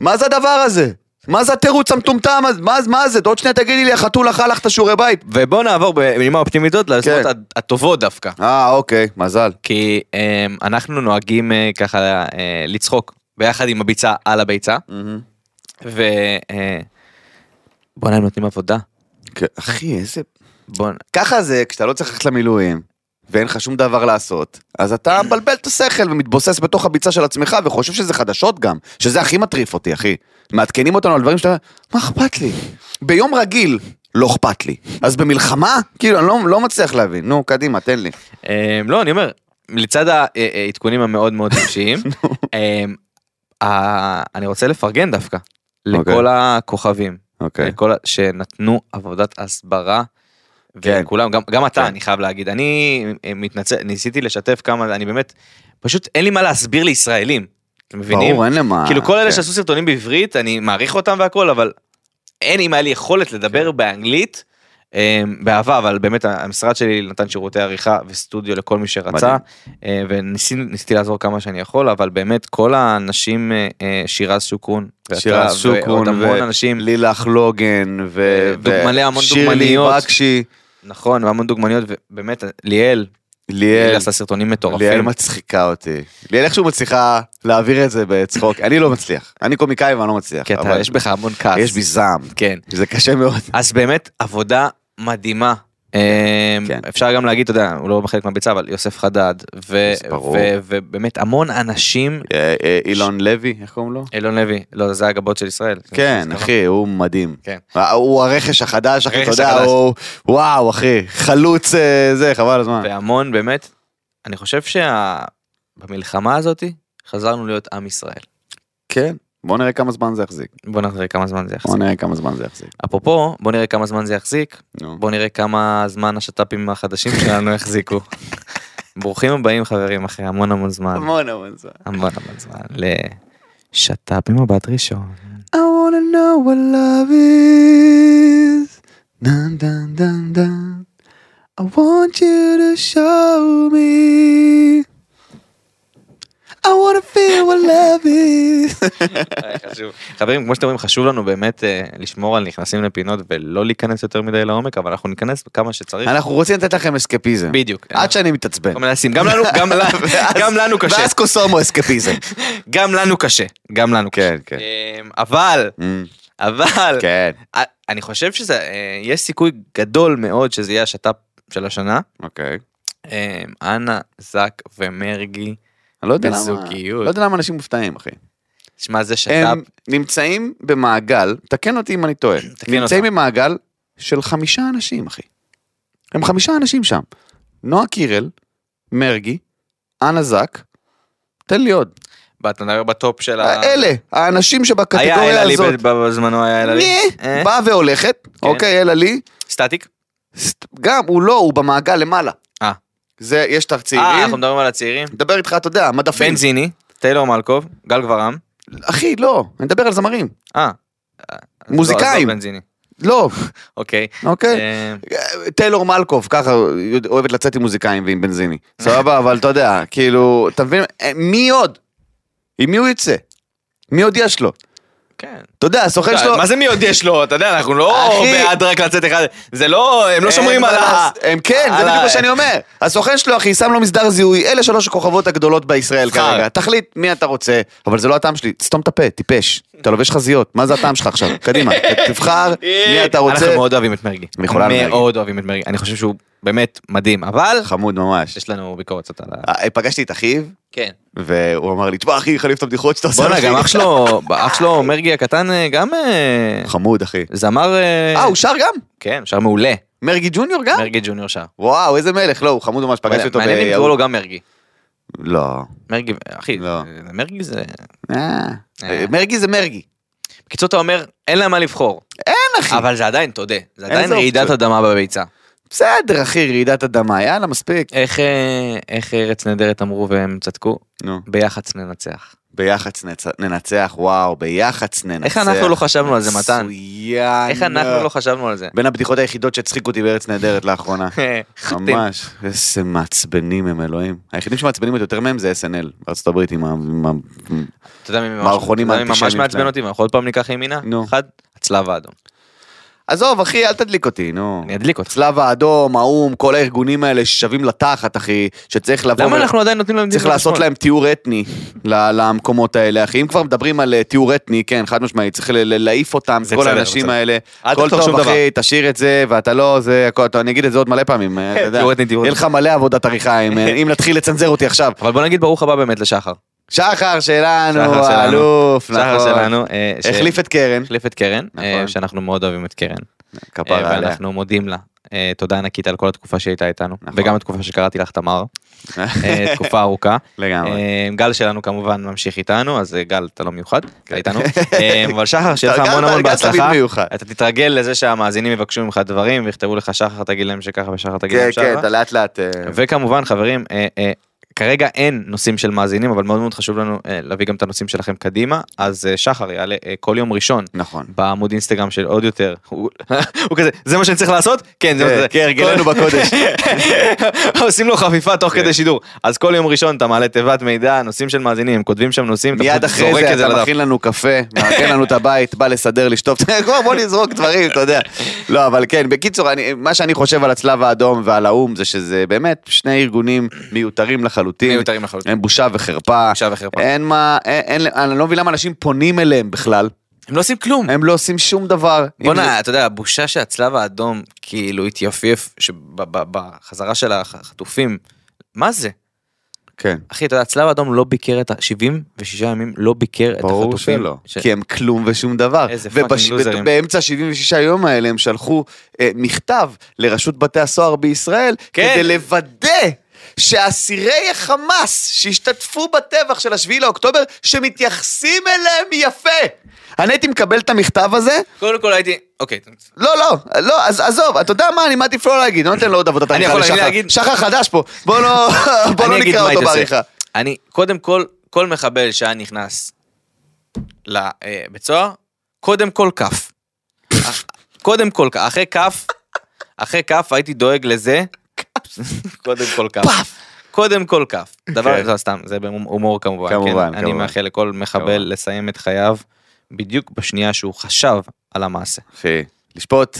מה זה הדבר הזה? מה זה התירוץ המטומטם? מה, מה זה? עוד שנייה תגידי לי, החתול אכל לך את השיעורי בית. ובוא נעבור בנימה אופטימית זאת ליוזמות כן. הטובות דווקא. אה, אוקיי, מזל. כי אה, אנחנו נוהגים אה, ככה אה, לצחוק ביחד עם הביצה על הביצה. ו... אה, בוא'נה הם נותנים עבודה. כן, אחי, איזה... בוא'נה. ככה זה כשאתה לא צריך ללכת למילואים, ואין לך שום דבר לעשות, אז אתה מבלבל את השכל ומתבוסס בתוך הביצה של עצמך וחושב שזה חדשות גם, שזה הכי מטריף אותי, אחי. מעדכנים אותנו על דברים שאתה... מה אכפת לי? ביום רגיל לא אכפת לי. אז במלחמה? כאילו, אני לא, לא מצליח להבין. נו, קדימה, תן לי. אה, לא, אני אומר, לצד העדכונים המאוד מאוד רגשיים, אה, אה, אני רוצה לפרגן דווקא אוקיי. לכל הכוכבים, אוקיי. לכל שנתנו עבודת הסברה. כן. וכולם, גם, גם אתה, כן. אני חייב להגיד, אני אה, מתנצל, ניסיתי לשתף כמה, אני באמת, פשוט אין לי מה להסביר לישראלים, אתם מבינים? ברור, אין למה. כאילו כל אלה כן. שעשו סרטונים בעברית, אני מעריך אותם והכל, אבל אין אם היה לי יכולת לדבר באנגלית. אה, באהבה אבל באמת המשרד שלי נתן שירותי עריכה וסטודיו לכל מי שרצה אה, וניסיתי לעזור כמה שאני יכול אבל באמת כל האנשים שירז שוקרון שירז שוקרון, ועוד המון ו- אנשים לילך לוגן, ו... דוג- מלא המון שירלי דוגמניות. בקשי, נכון והמון דוגמניות ובאמת ליאל ליאל ליאל, עשה סרטונים ליאל מטורפים מצחיקה אותי. ליאל איכשהו מצליחה להעביר את זה בצחוק, אני לא מצליח. אני קומיקאי ואני לא מצליח. אתה אבל יש בך המון כעס יש בי זעם, כן זה קשה מאוד. אז באמת עבודה מדהימה. אה, כן. אפשר גם להגיד, אתה יודע, הוא לא בחלק מהביצה, אבל יוסף חדד, ו- ברור. ו- ובאמת המון אנשים, אה, אה, אילון לוי, איך קוראים לו? אילון לוי, לא, זה הגבות של ישראל. כן, אחי, הוא מדהים. כן. הוא הרכש החדש, אחי, אתה יודע. הוא... וואו, אחי, חלוץ אה, זה, חבל הזמן. והמון באמת, אני חושב שבמלחמה הזאת חזרנו להיות עם ישראל. כן, בוא נראה כמה זמן זה יחזיק. בוא נראה כמה זמן זה יחזיק. בוא נראה כמה זמן זה יחזיק. אפרופו, בוא נראה כמה זמן זה יחזיק. בוא נראה כמה זמן השת"פים החדשים שלנו יחזיקו. ברוכים הבאים חברים אחרי המון המון זמן, המון המון זמן. המון המון זמן, לשת"פ במבט ראשון. I wanna know what love is. Dun dun dun dun. I want you to show me. I wanna feel what love is. חשוב. חברים כמו שאתם רואים חשוב לנו באמת אה, לשמור על נכנסים לפינות ולא להיכנס יותר מדי לעומק אבל אנחנו ניכנס כמה שצריך. אנחנו רוצים לתת לכם אסקפיזם. בדיוק. עד שאני מתעצבן. גם לנו גם לנו גם לנו קשה ואז קוסומו אסקפיזם. גם לנו קשה גם לנו קשה. כן, כן. אמ, אבל אמ, אבל כן. אני חושב שזה אה, יש סיכוי גדול מאוד שזה יהיה השת"פ של השנה. אוקיי. אמ, אנה זק ומרגי אני לא יודע למה. בזוגיות. לא יודע למה אנשים מופתעים, אחי. שמע זה שת"פ הם נמצאים במעגל, תקן אותי אם אני טועה, נמצאים אותם. במעגל של חמישה אנשים אחי. הם חמישה אנשים שם. נועה קירל, מרגי, אנה זק, תן לי עוד. אתה מדבר בטופ של ה... אלה, האנשים היה שבקטגוריה אלה לי הזאת. בזמנו היה אלה לי. אה? באה והולכת, אוקיי, אלה לי, סטטיק. סט- גם, הוא לא, הוא במעגל למעלה. אה. זה, יש את אה, הצעירים, אנחנו מדברים על הצעירים. מדבר איתך, אתה יודע, מדפים. בנזיני, טיילור מלקוב, גל גברם. אחי, לא, אני מדבר על זמרים. אה. מוזיקאים. לא, אוקיי. אוקיי. אה, טיילור מלקוב, ככה אוהבת לצאת עם מוזיקאים ועם בנזיני. סבבה, אבל אתה יודע, כאילו, אתה מבין, אה, מי עוד? עם מי הוא יצא? מי עוד יש לו? כן. אתה יודע, הסוכן שלו... מה זה מי עוד יש לו? אתה יודע, אנחנו לא. בעד רק לצאת אחד. זה לא, הם לא שומרים על ה... הם כן, זה בדיוק מה שאני אומר. הסוכן שלו, אחי, שם לו מסדר זיהוי, אלה שלוש הכוכבות הגדולות בישראל. כרגע. תחליט מי אתה רוצה, אבל זה לא הטעם שלי. סתום את הפה, טיפש. אתה לובש חזיות, מה זה הטעם שלך עכשיו? קדימה, תבחר מי אתה רוצה. אנחנו מאוד אוהבים את מרגי. מחולל מרגי. מאוד אוהבים את מרגי. אני חושב שהוא באמת מדהים, אבל חמוד ממש. יש לנו ביקורת קצת על ה... אה, פגשתי את אחיו, כן. והוא אמר לי, תשמע אחי, חליף את הבדיחות שאתה עושה. בואנה, אחי." גם אח שלו, אח שלו מרגי הקטן אה, גם אה, חמוד אחי. זמר... אה, הוא שר גם? כן, שר מעולה. מרגי ג'וניור גם? מרגי ג'וניור שר. וואו, איזה מלך, לא, הוא חמוד ממש, פגשתי אותו מעניין אם לקרוא לו גם מרגי. לא. מרגי, אחי, לא. מרגי זה... מרגי זה מרגי. בקיצור אתה אומר, אין להם מה לבחור. אין אחי. אבל זה עדיין, תודה, זה עדיין רעידת. אדמה בביצה. בסדר אחי, רעידת אדמה, יאללה, מספיק. איך אה, איך ארץ נהדרת אמרו והם צדקו? נו. ביח"צ ננצח. ביח"צ נצ- ננצח, וואו, ביח"צ ננצח. איך אנחנו לא חשבנו על זה, מתן? מצוין. איך אנחנו לא חשבנו על זה? בין הבדיחות היחידות שהצחיקו אותי בארץ נהדרת לאחרונה. ממש. איזה מעצבנים הם אלוהים. היחידים שמעצבנים אותי יותר מהם זה SNL, בארצות הברית עם ה... עם ה- אתה יודע מי ממש- האנטישמיים מעצבן. אותי, ואנחנו עוד פעם ניקח ימינה? נו. אחד, הצלב האדום. עזוב, אחי, אל תדליק אותי, נו. אני אדליק אותך. צלב האדום, האו"ם, כל הארגונים האלה ששווים לתחת, אחי, שצריך לבוא... למה ול- אנחנו עדיין נותנים להם דין צריך לעשות? להם טיהור אתני למקומות האלה, אחי. אם כבר מדברים על אה, טיהור אתני, כן, חד משמעית, צריך ל- ל- להעיף אותם, כל האנשים. האלה. תכתוב טוב. אחי, תשאיר את זה, ואתה לא, זה הכל, טוב, אני אגיד את זה עוד מלא פעמים, אה, אתה יודע. אתני, טיהור יהיה לך מלא עבודת עריכה אה, אם נתחיל לצנזר אותי עכשיו. אבל בוא נגיד ברוך הבא באמת לשחר. שחר שלנו, שחר. האלוף, שחר נכון. שלנו. אה, החליף את קרן. החליף את קרן, אה, נכון. שאנחנו מאוד אוהבים את קרן. כפרה אה, עליה. ואנחנו מודים לה. תודה ענקית על כל התקופה שהייתה איתנו, נכון. וגם התקופה שקראתי לך תמר, תקופה ארוכה. לגמרי. גל שלנו כמובן ממשיך איתנו, אז גל אתה לא מיוחד, אתה איתנו. אבל שחר, שיהיה לך המון המון בהצלחה. אתה תתרגל לזה שהמאזינים יבקשו ממך דברים ויכתבו לך שחר תגיד להם שככה ושחר תגיד כן, להם כן, שחר. אתה לאט לאט... וכמובן חברים, כרגע אין נושאים של מאזינים אבל מאוד מאוד חשוב לנו אה, להביא גם את הנושאים שלכם קדימה אז אה, שחר יעלה אה, כל יום ראשון נכון. בעמוד אינסטגרם של עוד יותר הוא הוא כזה זה מה שאני צריך לעשות כן זה מה כן, בקודש. עושים לו חפיפה תוך כן. כדי שידור אז כל יום ראשון אתה מעלה תיבת מידע נושאים של מאזינים כותבים שם נושאים מיד אחרי זה זה אתה. מכין לנו קפה, מארגן לנו את הבית, בא לסדר, לשטוף, בוא נזרוק דברים, אתה יודע. לא, אבל כן, בקיצור, אני- מה שאני חושב על הצלב האדום ועל האו"ם זה שזה באמת שני ארגונים מיותרים לחלוטין. מיותרים לחלוטין. הם בושה וחרפה. בושה וחרפה. אין מה, אין, אין, אני לא מבין למה אנשים פונים אליהם בכלל. הם לא עושים כלום. הם לא עושים שום דבר. אם זה- בואנה, אתה יודע, הבושה שהצלב האדום כאילו התייפייף בחזרה של החטופים, מה זה? כן. אחי, אתה יודע, הצלב האדום לא ביקר את ה-76 ימים, לא ביקר את רוב החטופים. שלא, ש- כי הם כלום ושום דבר. איזה fucking לוזרים. ובאמצע 76 יום האלה הם שלחו אה, מכתב לרשות בתי הסוהר בישראל, כן. כדי לוודא שאסירי החמאס שהשתתפו בטבח של השביעי לאוקטובר, שמתייחסים אליהם יפה. אני הייתי מקבל את המכתב הזה, קודם כל הייתי, אוקיי, לא, לא, לא, אז עזוב, אתה יודע מה, אני מעדיף לא להגיד, לא נותן לו עוד עבודת עריכה לשחר. שחר חדש פה, בוא לא בוא לא נקרא אותו. בעריכה. אני, קודם כל, כל מחבל שהיה נכנס לבית סוהר, קודם כל כף. קודם כל אחרי כף, אחרי כף הייתי דואג לזה, קודם כל כף. קודם כל כף. דבר, כן. לא סתם, זה בהומור כמובן. כמובן, כן? אני כמובן. מאחל לכל מחבל כמובן. לסיים את חייו בדיוק בשנייה שהוא חשב על המעשה. אחי, לשפוט,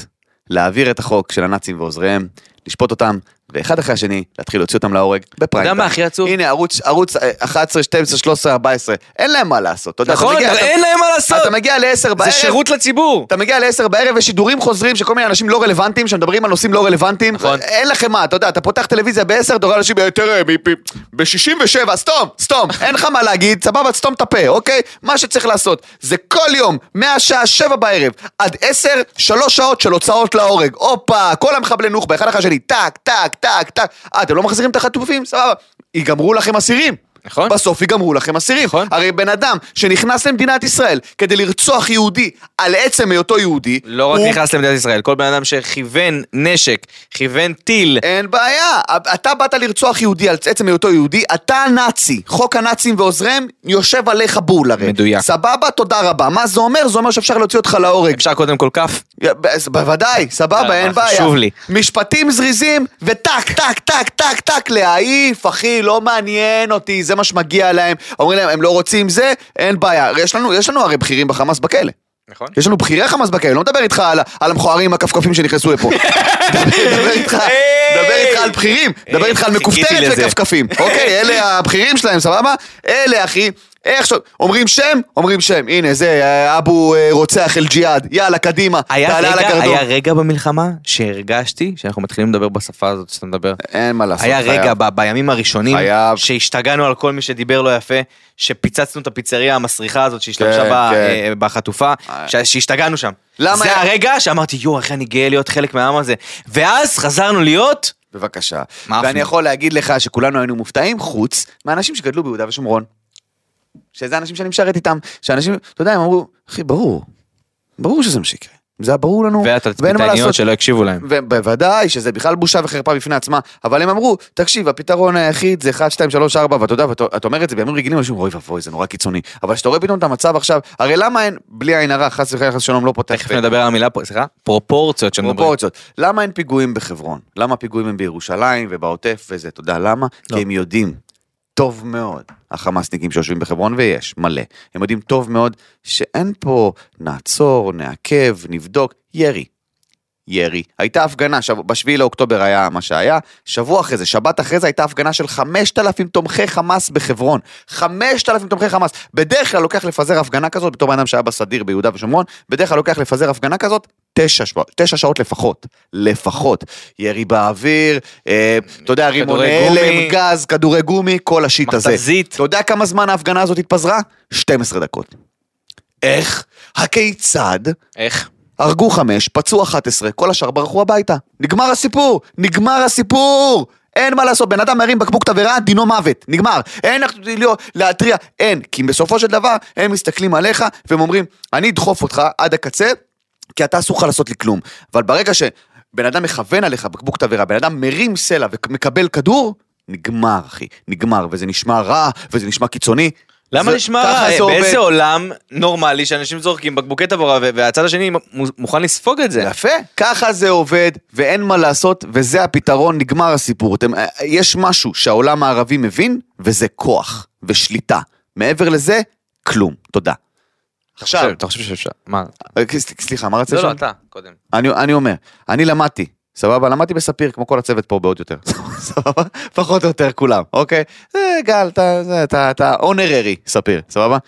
להעביר את החוק של הנאצים ועוזריהם, לשפוט אותם, ואחד אחרי השני, להתחיל להוציא אותם להורג בפריים. יודע מה טיים. הכי עצוב? הנה, ערוץ, ערוץ אה, 11, 12, 13, 14, אין להם מה לעשות. אתה יודע, אתה נכון, מגיע- אתה- אין להם מה לעשות. אתה מגיע ל-10 בערב, זה שירות לציבור. אתה מגיע ל-10 בערב ושידורים חוזרים של כל מיני אנשים לא רלוונטיים שמדברים על נושאים לא רלוונטיים. נכון. אין לכם מה, אתה יודע, אתה פותח טלוויזיה ב-10, אתה רואה אנשים, "אה, תראה, ב-67, סתום, סתום, אין לך מה להגיד, סבבה, סתום את הפה, אוקיי? מה שצריך לעשות זה כל יום, מהשעה 7 בערב עד 10, שלוש שעות של הוצאות להורג. הופה, כל המחבלי נוח'בה, אחד אחרי השני, טק, טק, טק, טק. אה, אתם לא מחזירים את החטופים? סבבה. ייגמרו לכם אסירים. נכון. בסוף ייגמרו לכם אסירים. נכון. הרי בן אדם שנכנס למדינת ישראל כדי לרצוח יהודי על עצם היותו יהודי, לא רק הוא- נכנס למדינת ישראל, כל בן אדם שכיוון נשק, כיוונת טיל, אין בעיה, אתה באת לרצוח יהודי על עצם היותו יהודי, אתה נאצי, חוק הנאצים ועוזריהם יושב עליך בול הרי. מדויק. סבבה, תודה רבה. מה זה אומר? זה אומר שאפשר להוציא אותך להורג. אפשר קודם כל כף? בוודאי, סבבה, יאללה, אין בעיה. חשוב לי. משפטים זריזים, וטק, טק, טק, טק, טק, להעיף, אחי, לא מעניין אותי, זה מה שמגיע להם. אומרים להם, הם לא רוצים זה, אין בעיה. יש לנו, יש לנו הרי בכירים בחמאס בכלא. נכון. יש לנו בכירי חמאס בכלא, לא מדבר איתך על, על המכוערים הכפכפים שנכנסו לפה. דבר איתך, דבר איתך על בכירים, דבר איתך על מכופתרת. וכפכפים. אוקיי, אלה הבכירים שלהם, סבבה? אלה, אחי. איך ש... אומרים שם, אומרים שם. הנה, זה, אה, אבו אה, רוצח אל-ג'יהאד. יאללה, קדימה. תעלה על הגרדום. היה רגע במלחמה שהרגשתי שאנחנו מתחילים לדבר בשפה הזאת שאתה מדבר. אין מה לעשות. היה חייב. רגע ב- בימים הראשונים חייב. שהשתגענו על כל מי שדיבר לא יפה, שפיצצנו את הפיצריה המסריחה הזאת שהשתמשה כן, בה, כן. אה, בחטופה, שהשתגענו שם. למה זה היה- הרגע שאמרתי יואו איך אני גאה להיות חלק מהעם הזה. ואז חזרנו להיות בבקשה. ואני? יכול להגיד לך שכולנו היינו מופתעים, חוץ מאנשים שגדלו ביהודה ושומרון. שזה אנשים שאני משרת איתם, שאנשים, אתה יודע, הם אמרו, אחי, ברור, ברור שזה מה שיקרה. זה היה ברור לנו, ואין מה לעשות. שלא הקשיבו להם. ובוודאי שזה בכלל בושה וחרפה בפני עצמה, אבל הם אמרו, תקשיב, הפתרון היחיד זה 1, 2, 3, 4, ואתה יודע, ואתה אתה אומר את זה בימים רגילים, אנשים אומרים, אוי ואבוי, זה נורא קיצוני. אבל כשאתה רואה פתאום את המצב עכשיו, הרי למה אין, בלי עין הרע, חס וחלילה, חס ושלום, לא פותח תכף נדבר על המילה סליחה, פרופורציות שמדברים. פרופורציות. למה אין פיגועים בחברון? למה הפיגועים הם בירושלים ובעוטף וזה? אתה יודע למה? לא. כי הם יודעים טוב מאוד, החמאסניקים שיושבים בחברון, ויש, מלא. הם יודעים טוב מאוד שאין פה נעצור, נעכב, נבדוק, ירי. ירי. הייתה הפגנה, שב... בשביעי לאוקטובר היה מה שהיה, שבוע אחרי זה, שבת אחרי זה הייתה הפגנה של 5,000 תומכי חמאס בחברון. 5,000 תומכי חמאס. בדרך כלל לוקח לפזר הפגנה כזאת, בתור בן שהיה בסדיר ביהודה ושומרון, בדרך כלל לוקח לפזר הפגנה כזאת תשע, שבוע, תשע שעות לפחות, לפחות. ירי באוויר, אה, אתה יודע, רימוני. הלם, גז, כדורי גומי, כל השיט הזה. מכתזית. אתה יודע כמה זמן ההפגנה הזאת התפזרה? 12 דקות. איך? הכיצד? איך? הרגו חמש, פצעו 11, כל השאר ברחו הביתה. נגמר הסיפור! נגמר הסיפור! אין מה לעשות, בן אדם מרים בקבוק תבערה, דינו מוות, נגמר. אין איך לא- להתריע, אין. כי בסופו של דבר, הם מסתכלים עליך, והם אומרים, אני אדחוף אותך עד הקצה, כי אתה אסור לך לעשות לי כלום. אבל ברגע שבן אדם מכוון עליך בקבוק תבערה, בן אדם מרים סלע ומקבל כדור, נגמר, אחי. נגמר, וזה נשמע רע, וזה נשמע קיצוני. למה נשמע רע? באיזה עולם נורמלי שאנשים זורקים בקבוקי תבורה והצד השני מוכן לספוג את זה? יפה, ככה זה עובד, ואין מה לעשות, וזה הפתרון, נגמר הסיפור. אתם, יש משהו שהעולם הערבי מבין, וזה כוח ושליטה. מעבר לזה, כלום. תודה. עכשיו, אתה חושב שאפשר? מה? אה, סליחה, מה רצית לא, לא, לשאול? אתה, קודם. אני אומר, אני למדתי, סבבה? למדתי בספיר, כמו כל הצוות פה בעוד יותר. סבבה? פחות או יותר כולם, אוקיי? זה גל, זה, אתה, אתה אונררי, ספיר, סבבה?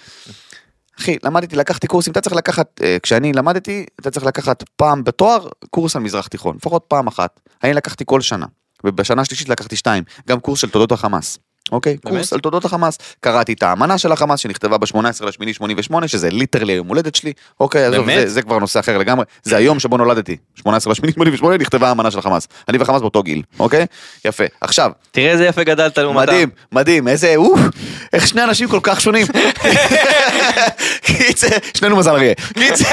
אחי, למדתי, לקחתי קורסים, אתה צריך לקחת, אה, כשאני למדתי, אתה צריך לקחת פעם בתואר קורס על מזרח תיכון, לפחות פעם אחת. אני לקחתי כל שנה, ובשנה השלישית לקחתי שתיים, גם קורס של תולדות החמאס. אוקיי? באמת? קורס על תולדות החמאס. קראתי את האמנה של החמאס שנכתבה ב-18 לשמיני 88, שזה literally היום הולדת שלי. אוקיי, עזוב? זה, זה כבר נושא אחר לגמרי. זה היום שבו נולדתי. 18 לשמיני 88 נכתבה האמנה של החמאס. אני וחמאס באותו גיל, אוקיי? יפה. עכשיו, תראה איזה יפה גדלת לעומתם. מדהים, מדהים, איזה, אוף, איך שני אנשים כל כך שונים. קיצר, שנינו מזל אריה. קיצר,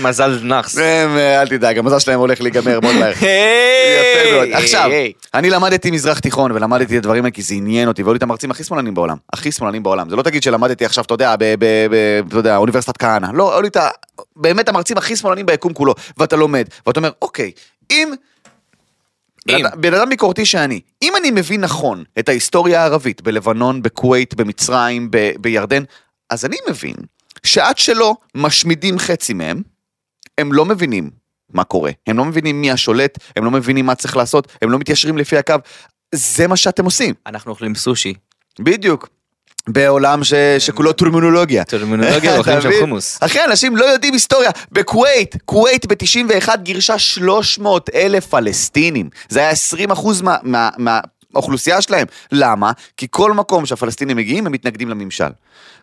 מזל נאחס. אה, אל תדאג, המזל שלהם הולך להיגמר מאוד מהר. יפה מאוד. עכשיו, אני למדתי מזרח תיכון ולמדתי את הדברים האלה כי זה עניין אותי, והיו לי את המרצים הכי שמאלנים בעולם, הכי שמאלנים בעולם. זה לא תגיד שלמדתי עכשיו, אתה יודע, ב- ב- ב- אתה יודע, אוניברסיטת כהנא. לא, היו לי את ה... באמת המרצים הכי שמאלנים ביקום כולו, ואתה לומד, ואתה אומר, אוקיי, אם... אם. בן אדם ביקורתי שאני, אם אני מבין נכון את ההיסטוריה הערבית בלבנון, בכווית, במצרים, ב- בירדן, אז אני מבין שעד שלא משמידים חצי מהם, הם לא מבינים מה קורה. הם לא מבינים מי השולט, הם לא מבינים מה צריך לעשות, הם לא מתיישרים לפי הקו. זה מה שאתם עושים. אנחנו אוכלים סושי. בדיוק. בעולם ש... שכולו טרמינולוגיה. טרמינולוגיה אוכלים מבין? חומוס. אחי, אנשים לא יודעים היסטוריה. בכווית, כווית ב-91 גירשה 300 אלף פלסטינים. זה היה 20 אחוז מה... מה... מה... האוכלוסייה שלהם. למה? כי כל מקום שהפלסטינים מגיעים, הם מתנגדים לממשל.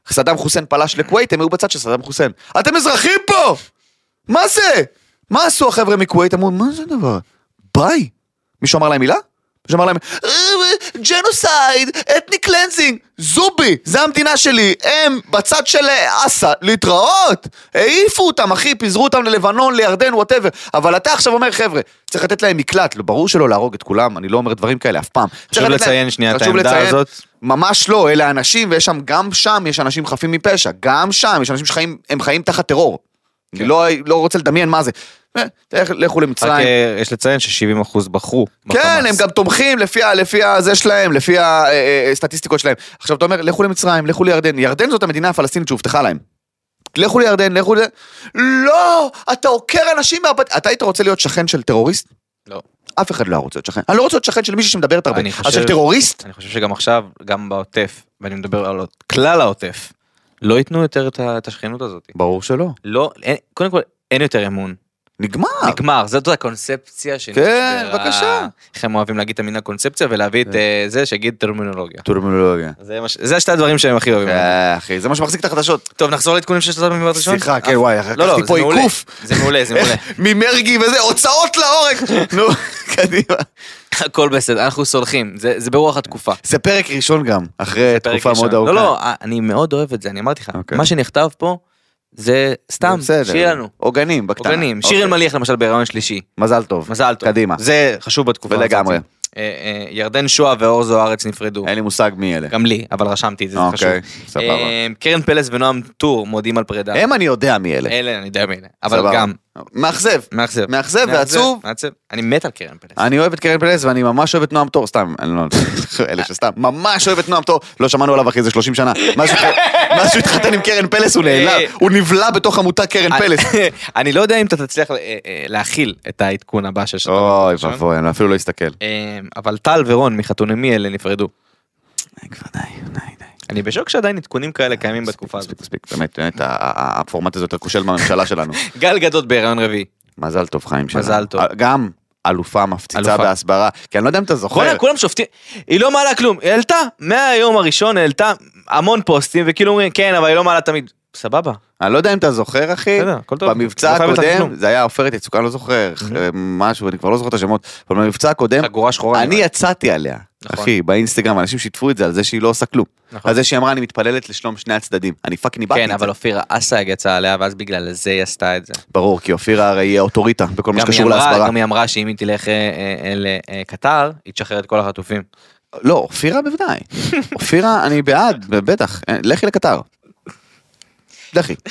סדאם חוסיין פלש לכווית, הם היו בצד של סדאם חוסיין. אתם אזרחים פה! מה זה? מה עשו החבר'ה מכווית? אמרו, מה זה דבר? ביי. מישהו אמר להם מילה? מישהו אמר להם, genocide, ethnic cleansing, זובי, זה המדינה שלי, הם בצד של אה, אסא, להתראות. העיפו אותם, אחי, פיזרו אותם ללבנון, לירדן, whatever. אבל אתה עכשיו אומר, חבר'ה, צריך לתת להם מקלט, לא, ברור שלא להרוג את כולם, אני לא אומר דברים כאלה אף פעם. חשוב לתת להם- לציין שנייה את העמדה לציין- הזאת. ממש לא, אלה אנשים, ויש שם, גם שם יש אנשים חפים מפשע, גם שם יש אנשים שחיים, הם חיים תחת טרור. אני לא, לא רוצה לדמיין מה זה. אה, לכו רק למצרים. אה, יש לציין ש-70% בחרו. כן. הם גם תומכים לפי, לפי הזה שלהם, לפי הסטטיסטיקות שלהם. עכשיו אתה אומר, לכו למצרים, לכו לירדן. ירדן זאת המדינה הפלסטינית שהובטחה להם. לכו לירדן, לכו ל... לא! אתה עוקר אנשים מהבת... אתה היית רוצה להיות שכן של טרוריסט? לא. אף אחד לא רוצה להיות שכן. אני לא רוצה להיות שכן של מישהו שמדברת הרבה. אני אז של טרוריסט? אני חושב שגם עכשיו, גם בעוטף, ואני מדבר על כלל העוטף, לא ייתנו יותר את השכנות הזאת. ברור שלא. לא, אין- קודם כל, אין יותר אמון. נגמר. נגמר, זאת הקונספציה שנשברה. כן, בבקשה. איך הם אוהבים להגיד את המילה קונספציה ולהביא את אה, זה שיגיד טרמינולוגיה. טרמינולוגיה. זה שתי הדברים שהם הכי אוהבים. כן, אחי, זה מה שמחזיק את החדשות. טוב, נחזור לעדכונים של שלושה במבט ראשון? סליחה, כן, וואי, לא, לא, לקחתי זה פה. עיקוף. זה מעולה, זה מעולה. ממרגי וזה, הוצאות להורג. נו, קדימה. הכל בסדר, אנחנו סולחים, זה זה ברוח התקופה. זה פרק ראשון גם, אחרי תקופה. מאוד ארוכה. לא, לא, אני מאוד אוהב את זה, אני אמרתי לך. אוקיי. מה שנכתב פה, זה סתם, בסדר. שיהיה לנו. עוגנים, בקטנה. עוגנים. שיר אוקיי. אלמליח למשל בהיריון שלישי. מזל טוב. מזל טוב. קדימה. זה חשוב בתקופה הזאת. ולגמרי. אה, אה, ירדן שואה ואור זוארץ נפרדו. אין לי מושג מי אלה. גם לי, אבל רשמתי את זה, זה חשוב. אוקיי, סבבה. אה, קרן פלס ונועם טור מודים על פרידה. הם אני יודע מי אלה. אלה, אני יודע מי אלה. אבל סבבה. גם, מאכזב. מאכזב. מאכזב ועצוב. מעצב. אני מת על קרן פלס. אני אוהב את קרן פלס ואני ממש אוהב את נועם תור, סתם, אני לא, אלה שסתם, ממש אוהב את נועם תור, לא שמענו עליו אחרי זה 30 שנה. מאז שהוא- התחתן עם קרן פלס הוא נעלם, אה, הוא נבלע בתוך המותג קרן פלס. אני לא יודע אם אתה תצליח אה, אה, להכיל את העדכון הבא של שאתה אוי. ואבוי, אני אפילו לא אסתכל. אבל טל ורון מחתונמי אלה נפרדו. כבר די, די. אני בשוק שעדיין עדכונים כאלה קיימים בתקופה הזאת. מספיק, מספיק, באמת, באמת, ה- ה- הפורמט הזה יותר כושל מהממשלה שלנו. גל גדות בהיריון רביעי. מזל טוב חיים שלנו. מזל טוב. גם אלופה מפציצה. בהסברה, כי אני לא יודע אם אתה זוכר. כולם, כולם שופטים, היא לא מעלה כלום, היא העלתה, מהיום הראשון העלתה המון פוסטים, וכאילו אומרים, כן, אבל היא לא מעלה תמיד. סבבה. אני לא יודע אם אתה זוכר אחי, בסדר, הכל טוב. במבצע לא חייב הקודם. זה היה עופרת יצוקה, לא זוכר, אה, משהו, אני כבר לא זוכר את השמות, אבל במבצע הקודם, חגורה שחורה. אני נראה. יצאתי עליה, נכון. אחי, באינסטגרם, אנשים שיתפו את זה על זה שהיא לא עושה כלום. נכון. על זה שהיא אמרה אני מתפללת לשלום שני הצדדים. אני fucking איבדתי כן, את אבל זה. אופירה אסייג יצאה עליה, ואז בגלל זה היא עשתה את זה. ברור, כי אופירה הרי היא האוטוריטה בכל מה גם היא שקשור אמרה, להסברה. גם היא אמרה שאם היא תלך אה, אה, לקטר, היא תשחרר את כל החטופים. לא, אופירה בוודאי. אופירה, אני בעד, בטח. לכי לקטר. לכי.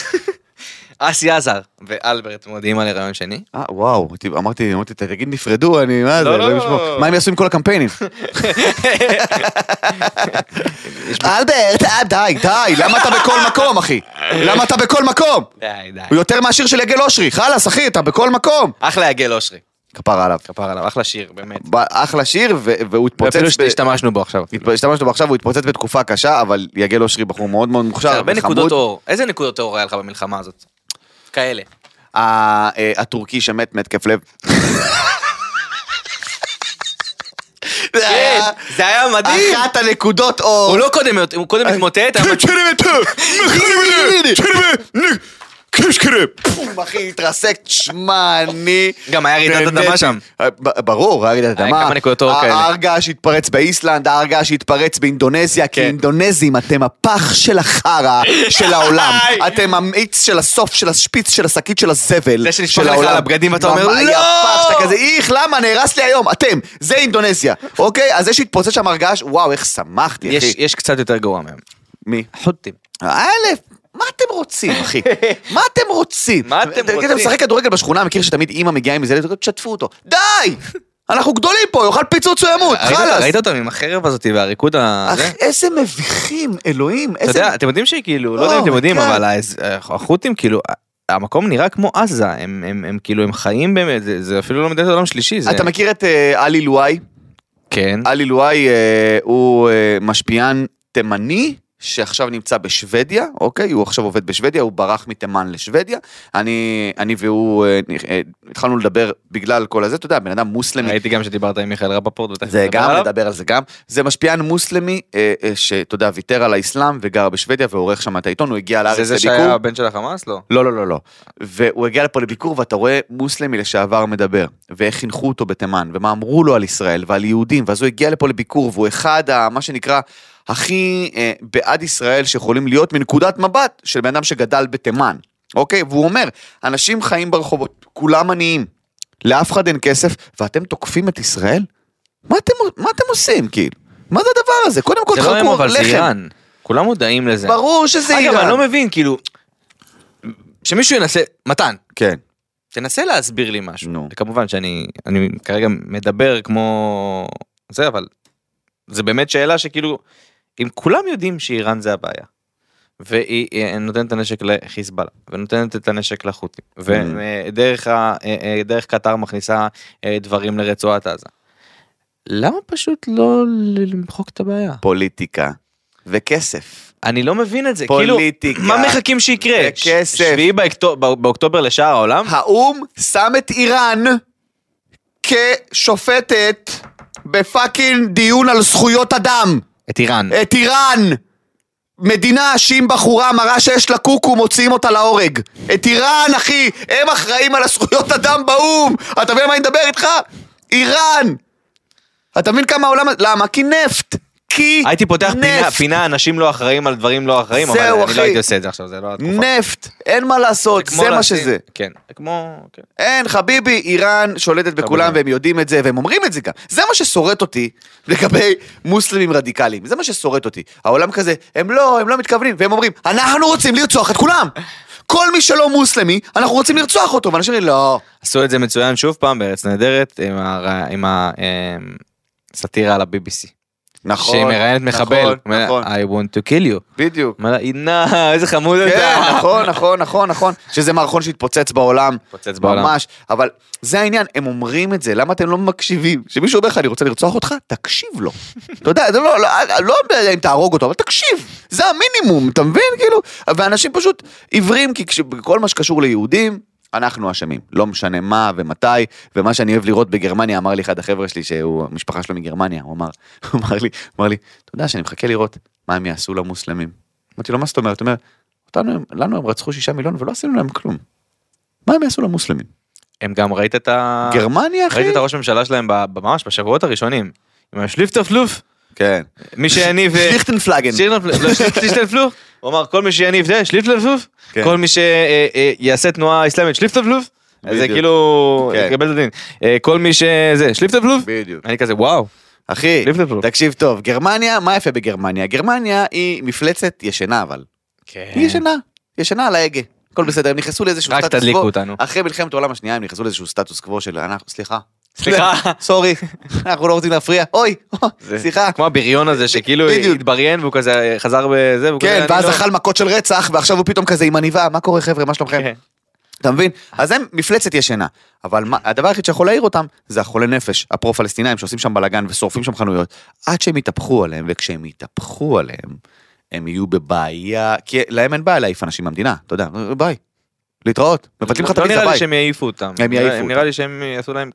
אסי עזר ואלברט מודיעים על הריון שני. אה, וואו, אמרתי, אמרתי, תגיד נפרדו, אני, מה זה, לא, לא, אלוהים לא. מה הם יעשו עם כל הקמפיינים? אלברט, אה, די, די, למה אתה בכל מקום, אחי? למה אתה בכל מקום? די, די. הוא יותר מהשיר של יגל אושרי, חלאס, אחי, אתה בכל מקום. אחלה יגל אושרי. כפרה עליו. כפר עליו, אחלה שיר, באמת. אחלה שיר, והוא התפוצץ... ואפילו ב- שהשתמשנו בו עכשיו. השתמשנו בו עכשיו, הוא התפוצץ בתקופה קשה, אבל יגל אושרי בחור מאוד מאוד מוכשר. הרבה. נקודות אור. איזה נקודות אור היה לך במלחמה הזאת? כאלה. אה, הטורקי שמת מהתקף לב. זה כן, היה זה היה מדהים. אחת הנקודות אור. הוא לא קודם, הוא קודם התמוטט, אבל- פום, אחי, התרסק, שמע, אני... גם היה רעידת אדמה. שם. ב- ברור, היה רעידת היה אדמה. כמה נקודות אור כאלה. ההר געש התפרץ באיסלנד, ההר געש התפרץ באינדונזיה, כי כן. אינדונזים אתם הפח של החרא של העולם. אתם המיץ של הסוף, של השפיץ, של השקית של הזבל. זה שנשפך של לך. על הבגדים ואתה אומר, "לא!" יא פח, שאתה כזה, איך, למה, נהרס לי היום, אתם, זה אינדונזיה. אוקיי, אז זה שהתפוצץ שם הר געש, וואו, איך שמחתי, יש- אחי. יש קצת יותר גרוע מהם. מי? חוטים. אלף, מה אתם רוצים, אחי? מה אתם רוצים? מה אתם רוצים? אתה משחק כדורגל בשכונה, מכיר שתמיד אימא מגיעה עם ילד, תשתפו אותו. די! אנחנו גדולים פה, יאכל פיצוץ הוא ימות, חלאס. ראית אותם עם החרב הזאת והריקוד ה... זה? איזה מביכים, אלוהים, אתה. יודע, אתם יודעים שכאילו, לא יודע אם אתם יודעים, Oh my God. אבל החות'ים כאילו, המקום נראה כמו עזה, הם- הם הם כאילו, הם חיים באמת, זה- זה אפילו לא מדינת עולם שלישי, זה... אתה מכיר את אה, עלי לואי? כן. עלי לואי אה, הוא אה, משפיען תימני. שעכשיו נמצא בשוודיה, אוקיי? הוא עכשיו עובד בשוודיה, הוא ברח מתימן לשוודיה. אני, אני והוא אה, אה, התחלנו לדבר בגלל כל הזה, אתה יודע, בן אדם מוסלמי, ראיתי גם שדיברת עם מיכאל רפפורט, זה גם, עליו. נדבר על זה גם. זה משפיען מוסלמי, אה, אה, שאתה יודע, ויתר על האסלאם וגר בשוודיה ועורך שם את העיתון, הוא הגיע לארץ זה זה לביקור. שהיה הבן של החמאס? לא. לא, לא, לא, לא. והוא הגיע לפה לביקור ואתה רואה מוסלמי לשעבר מדבר, ואיך חינכו אותו בתימן, ומה אמרו לו על ישראל ועל יהודים, ואז הוא הגיע לפה לביקור, והוא אחד, ה, מה שנקרא, הכי אה, בעד ישראל שיכולים להיות מנקודת מבט של בן אדם שגדל בתימן, אוקיי? והוא אומר, אנשים חיים ברחובות, כולם עניים, לאף אחד אין כסף, ואתם תוקפים את ישראל? מה אתם, מה אתם עושים, כאילו? מה זה הדבר הזה? קודם כל זה לא הם תחלקו אבל זה לחם. איראן. כולם מודעים לזה. ברור שזה איראן. אגב, אני לא מבין, כאילו, שמישהו ינסה, מתן, כן. תנסה להסביר לי משהו. נו. כמובן שאני אני כרגע מדבר כמו זה, אבל זה באמת שאלה שכאילו, אם כולם יודעים שאיראן זה הבעיה, והיא אה, נותנת את הנשק לחיזבאללה, ונותנת את הנשק לחות'ים, ודרך ה- אה, אה, דרך קטר מכניסה אה, דברים לרצועת עזה. למה פשוט לא למחוק את הבעיה? פוליטיקה וכסף. אני לא מבין את זה, פוליטיקה, כאילו, מה מחכים שיקרה? וכסף. שביעי באקטו- בא- באוקטובר לשאר העולם? האו"ם שם את איראן כשופטת בפאקינג דיון על זכויות אדם. את איראן. את איראן! מדינה שאם בחורה מראה שיש לה קוקו מוציאים אותה להורג. את איראן, אחי! הם אחראים על הזכויות אדם באו"ם! אתה מבין מה אני מדבר איתך? איראן! אתה מבין כמה העולם... למה? כי נפט! כי הייתי פותח פינה! פינה אנשים לא אחראים על דברים לא אחראים, אבל אני. לא הייתי עושה את זה עכשיו, זה לא התקופה. נפט! אין מה לעשות, זה מה שזה. כן, כמו... כן. אין, חביבי, איראן שולטת בכולם. והם יודעים את זה והם אומרים את זה גם. זה מה ששורט אותי לגבי מוסלמים רדיקליים. זה מה ששורט אותי. העולם כזה, הם לא, הם לא מתכוונים, והם אומרים, אנחנו רוצים לרצוח את כולם. כל מי שלא מוסלמי, אנחנו רוצים לרצוח אותו, ואנשים אומרים, לא. עשו את זה מצוין שוב פעם בארץ נהדרת עם הסאטירה על ה-BBC. נכון, שהיא מראיינת מחבל. נכון, נכון, I want to kill you. בדיוק. אינה, איזה חמוד כן, אתה. נכון, נכון, נכון, נכון, שזה מערכון שהתפוצץ בעולם, התפוצץ בעולם. ממש, אבל זה העניין, הם אומרים את זה, למה אתם לא מקשיבים? כשמישהו אומר לך, אני רוצה לרצוח אותך, תקשיב לו. אתה יודע, לא, לא, לא יודע אם תהרוג אותו, אבל תקשיב, זה המינימום, אתה מבין? כאילו, ואנשים פשוט עיוורים, כי כל מה שקשור ליהודים, אנחנו אשמים, לא משנה מה ומתי, ומה שאני אוהב לראות בגרמניה, אמר לי אחד החבר'ה שלי, שהוא, המשפחה שלו מגרמניה, הוא אמר, הוא אמר לי, הוא אמר לי, אתה יודע שאני מחכה לראות מה הם יעשו למוסלמים. אמרתי לו, מה זאת אומרת? הוא אומר, אותנו, לנו הם רצחו שישה מיליון ולא עשינו להם כלום. מה הם יעשו למוסלמים? הם גם ראית את ה... גרמניה, אחי? ראית את הראש הממשלה שלהם ממש בשבועות הראשונים. עם השליפטר פלוף. כן. מי שיניב... אה, ליכטנפלגן. שליכטנפלוף. הוא אמר כל מי שיניב זה שליפטר פלוף. כן. כל מי שיעשה תנועה אסלאמית שליפטר פלוף. אז זה. כאילו... כן. יקבל את הדין. אה, כל מי שזה שליפטר פלוף. בדיוק. אני כזה וואו. אחי. תקשיב טוב, גרמניה, מה יפה בגרמניה? גרמניה היא מפלצת ישנה אבל. היא ישנה, ישנה על ההגה. הכל בסדר, הם נכנסו לאיזשהו רק סטטוס תדליקו קוו. אותנו. אחרי מלחמת העולם השנייה הם נכנסו לאיזשהו סטטוס קוו של אנחנו, סליחה. סליחה. סורי, אנחנו לא רוצים להפריע. אוי, סליחה. כמו הבריון הזה שכאילו. התבריין והוא כזה חזר בזה. כן, ואז לא- אכל מכות של רצח, ועכשיו הוא פתאום כזה עם עניבה, מה קורה חבר'ה, מה שלומכם? כן. אתה מבין? אז הם מפלצת ישנה. אבל מה, הדבר היחיד שיכול להעיר אותם, זה החולי נפש, הפרו-פלסטינאים שעושים שם בלאגן ושורפים שם חנויות, עד שהם יתהפכו עליהם, וכשהם יתהפכו עליהם, הם יהיו בבעיה, כי להם אין בעיה להעיף אנשים מהמדינה, אתה יודע, ביי. להתראות, מבטלים לך את לא הוויזה נראה לי ביי. שהם יעיפו אותם. הם יעיפו נראה אותם. לי שהם יעשו להם...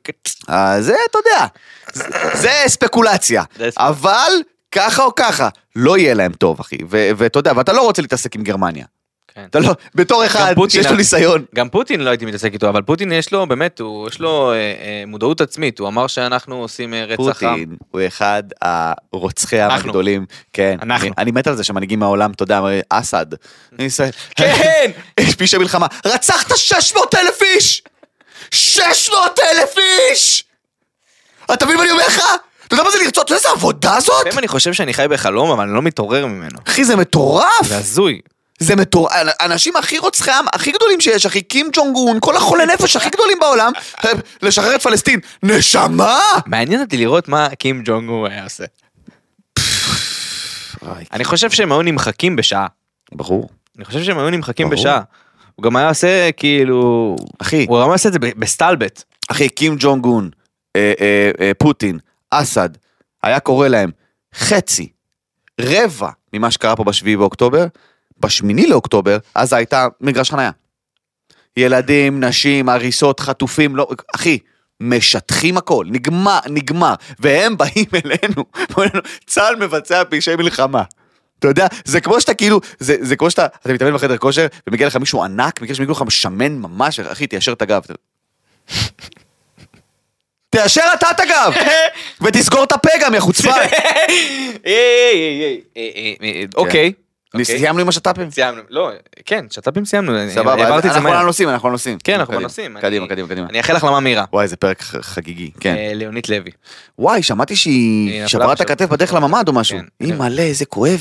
אז זה, אתה יודע, זה- ספקולציה. אבל ככה או ככה, לא יהיה להם טוב, אחי. ואתה יודע, ואתה לא רוצה להתעסק עם גרמניה. כן. אתה לא, בתור אחד פוטין- שיש לו ניסיון. גם פוטין לא הייתי מתעסק איתו, אבל פוטין יש לו, באמת, הוא, יש לו אה, אה, מודעות עצמית, הוא אמר שאנחנו עושים אה, רצח עם. פוטין הוא אחד הרוצחי העם. הגדולים. כן. אנחנו. אני- אני מת על זה שמנהיגים מהעולם, אתה יודע, אסד. כן! יש פשע מלחמה. רצחת 600 אלף איש! 600 אלף איש! אתה מבין מה אני אומר לך? אתה יודע מה זה לרצות? אתה יודע איזה עבודה זאת? לפעמים אני חושב שאני חי בחלום, אבל אני לא מתעורר ממנו. אחי, זה מטורף! זה הזוי. זה מטורף, האנשים הכי רוצחי עם, הכי גדולים שיש, אחי, קים ג'ונג און, כל החולי נפש הכי גדולים בעולם, לשחרר את פלסטין. נשמה! מעניין אותי לראות מה קים ג'ונג הוא היה עושה. אני חושב שהם היו נמחקים בשעה. ברור. אני חושב שהם היו נמחקים. בשעה. הוא גם היה עושה כאילו... אחי, הוא גם היה עושה את זה בסטלבט. אחי, קים ג'ונג און, אה, אה, אה, פוטין, אסד, היה קורא להם חצי, רבע ממה שקרה פה בשביעי באוקטובר, בשמיני לאוקטובר, אז הייתה מגרש חניה. ילדים, נשים, הריסות, חטופים, לא, אחי, משטחים הכל, נגמר, נגמר, והם באים אלינו, צה"ל מבצע פשעי מלחמה. אתה יודע, זה כמו שאתה כאילו, זה, זה כמו שאתה, אתה מתאמן בחדר כושר, ומגיע לך מישהו ענק, שמגיע לך משמן ממש, אחי, תיישר את הגב. תיישר אתה את הגב, ותסגור את הפה גם, יא חוצפה. אוקיי. אוקיי. סיימנו עם השת"פים? סיימנו. לא, כן, שת"פים סיימנו. סבבה, אנחנו על. הנושאים, אנחנו על הנושאים. כן, אנחנו קדימה, בנושאים. קדימה, קדימה, קדימה. אני אאחל החלמה מהירה. וואי, איזה פרק חגיגי, כן. אה, ליאונית לוי. וואי, שמעתי שהיא שברה את. הכתף בדרך לממ"ד או משהו. כן. היא מלא, איזה כואב.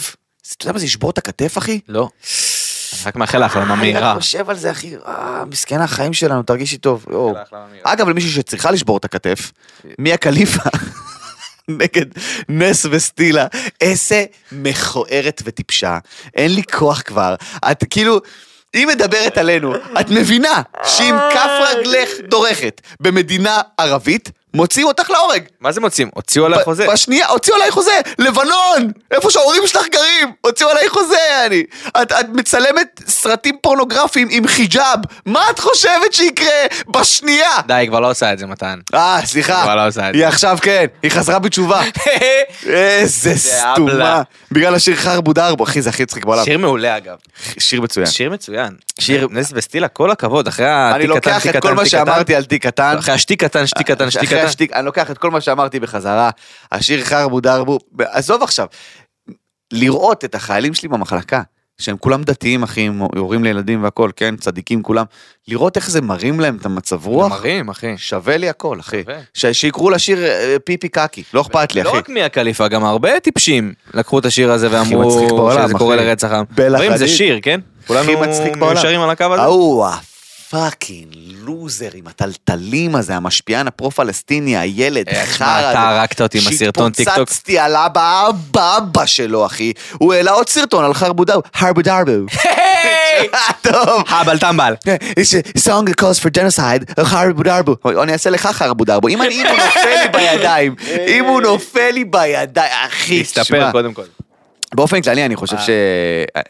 אתה יודע מה זה לשבור את הכתף, אחי? לא. רק מאחל לה החלמה מהירה. אני חושב על זה, אחי. אה, מסכן החיים שלנו, תרגישי טוב. אגב, למישהי שצריכה לשבור את הכתף, מיה קליפה. נגד נס וסטילה, איזה מכוערת וטיפשה, אין לי כוח כבר, את כאילו, היא מדברת עלינו, את מבינה שאם כף רגלך דורכת. במדינה ערבית, מוציאים אותך להורג. מה זה מוצאים? הוציאו עליי חוזה. בשנייה, הוציאו עליי חוזה, לבנון, איפה שההורים שלך גרים, הוציאו עליי חוזה, אני. את, את מצלמת סרטים פורנוגרפיים עם חיג'אב, מה את חושבת שיקרה בשנייה? די, היא כבר לא עושה את זה, מתן. אה, סליחה, כבר לא עושה את היא זה. עכשיו כן, היא חזרה בתשובה. איזה זה סתומה. בגלל השיר חרבו דרבו, אחי, זה הכי מצחיק בעולם. שיר מעולה אגב. שיר מצוין. שיר מצוין. שיר- נס וסטילה, כל הכבוד, אחרי התיק אני קטן, לוקח תיק את כל קטן, מה תיק קטן. שאמרתי על תיק קטן. אחרי השתיק קטן, שתיק קטן, שתיק אחרי השתיק, אני לוקח את כל מה שאמרתי בחזרה. השיר חרבו דרבו, עזוב עכשיו. לראות את החיילים שלי במחלקה, שהם כולם דתיים, אחי, עם הורים לילדים והכל, כן, צדיקים כולם. לראות איך זה מרים להם את המצב רוח, מרים, אחי. שווה לי הכל, אחי. שווה. שיקראו לשיר אה, פיפי קקי, לא אכפת לי, לא אחי. רק מיה קליפה, גם הרבה טיפשים לקחו את השיר הזה ואמרו שזה קורה. לרצח עם. בלה זה. שיר, כן? כולנו. מיושרים על הקו הזה? ההוא ה fucking loser עם הטלטלים הזה, המשפיען הפרו-פלסטיני, הילד, איך חרא. מה, אתה הרגת אותי עם הסרטון טיק טוק? שהתפוצצתי על אבא אבא אבא שלו, אחי. הוא העלה עוד סרטון על חרבודאו, הרבודרבו. היי! טוב. הבל טמבל. A song that calls for genocide, חרבודרבו. אני אעשה לך חרבודרבו. אם אני- אם הוא נופל לי בידיים, אם הוא נופל לי בידיים, אחי, תסתפר תשמע. קודם כל. באופן כללי אני חושב ש...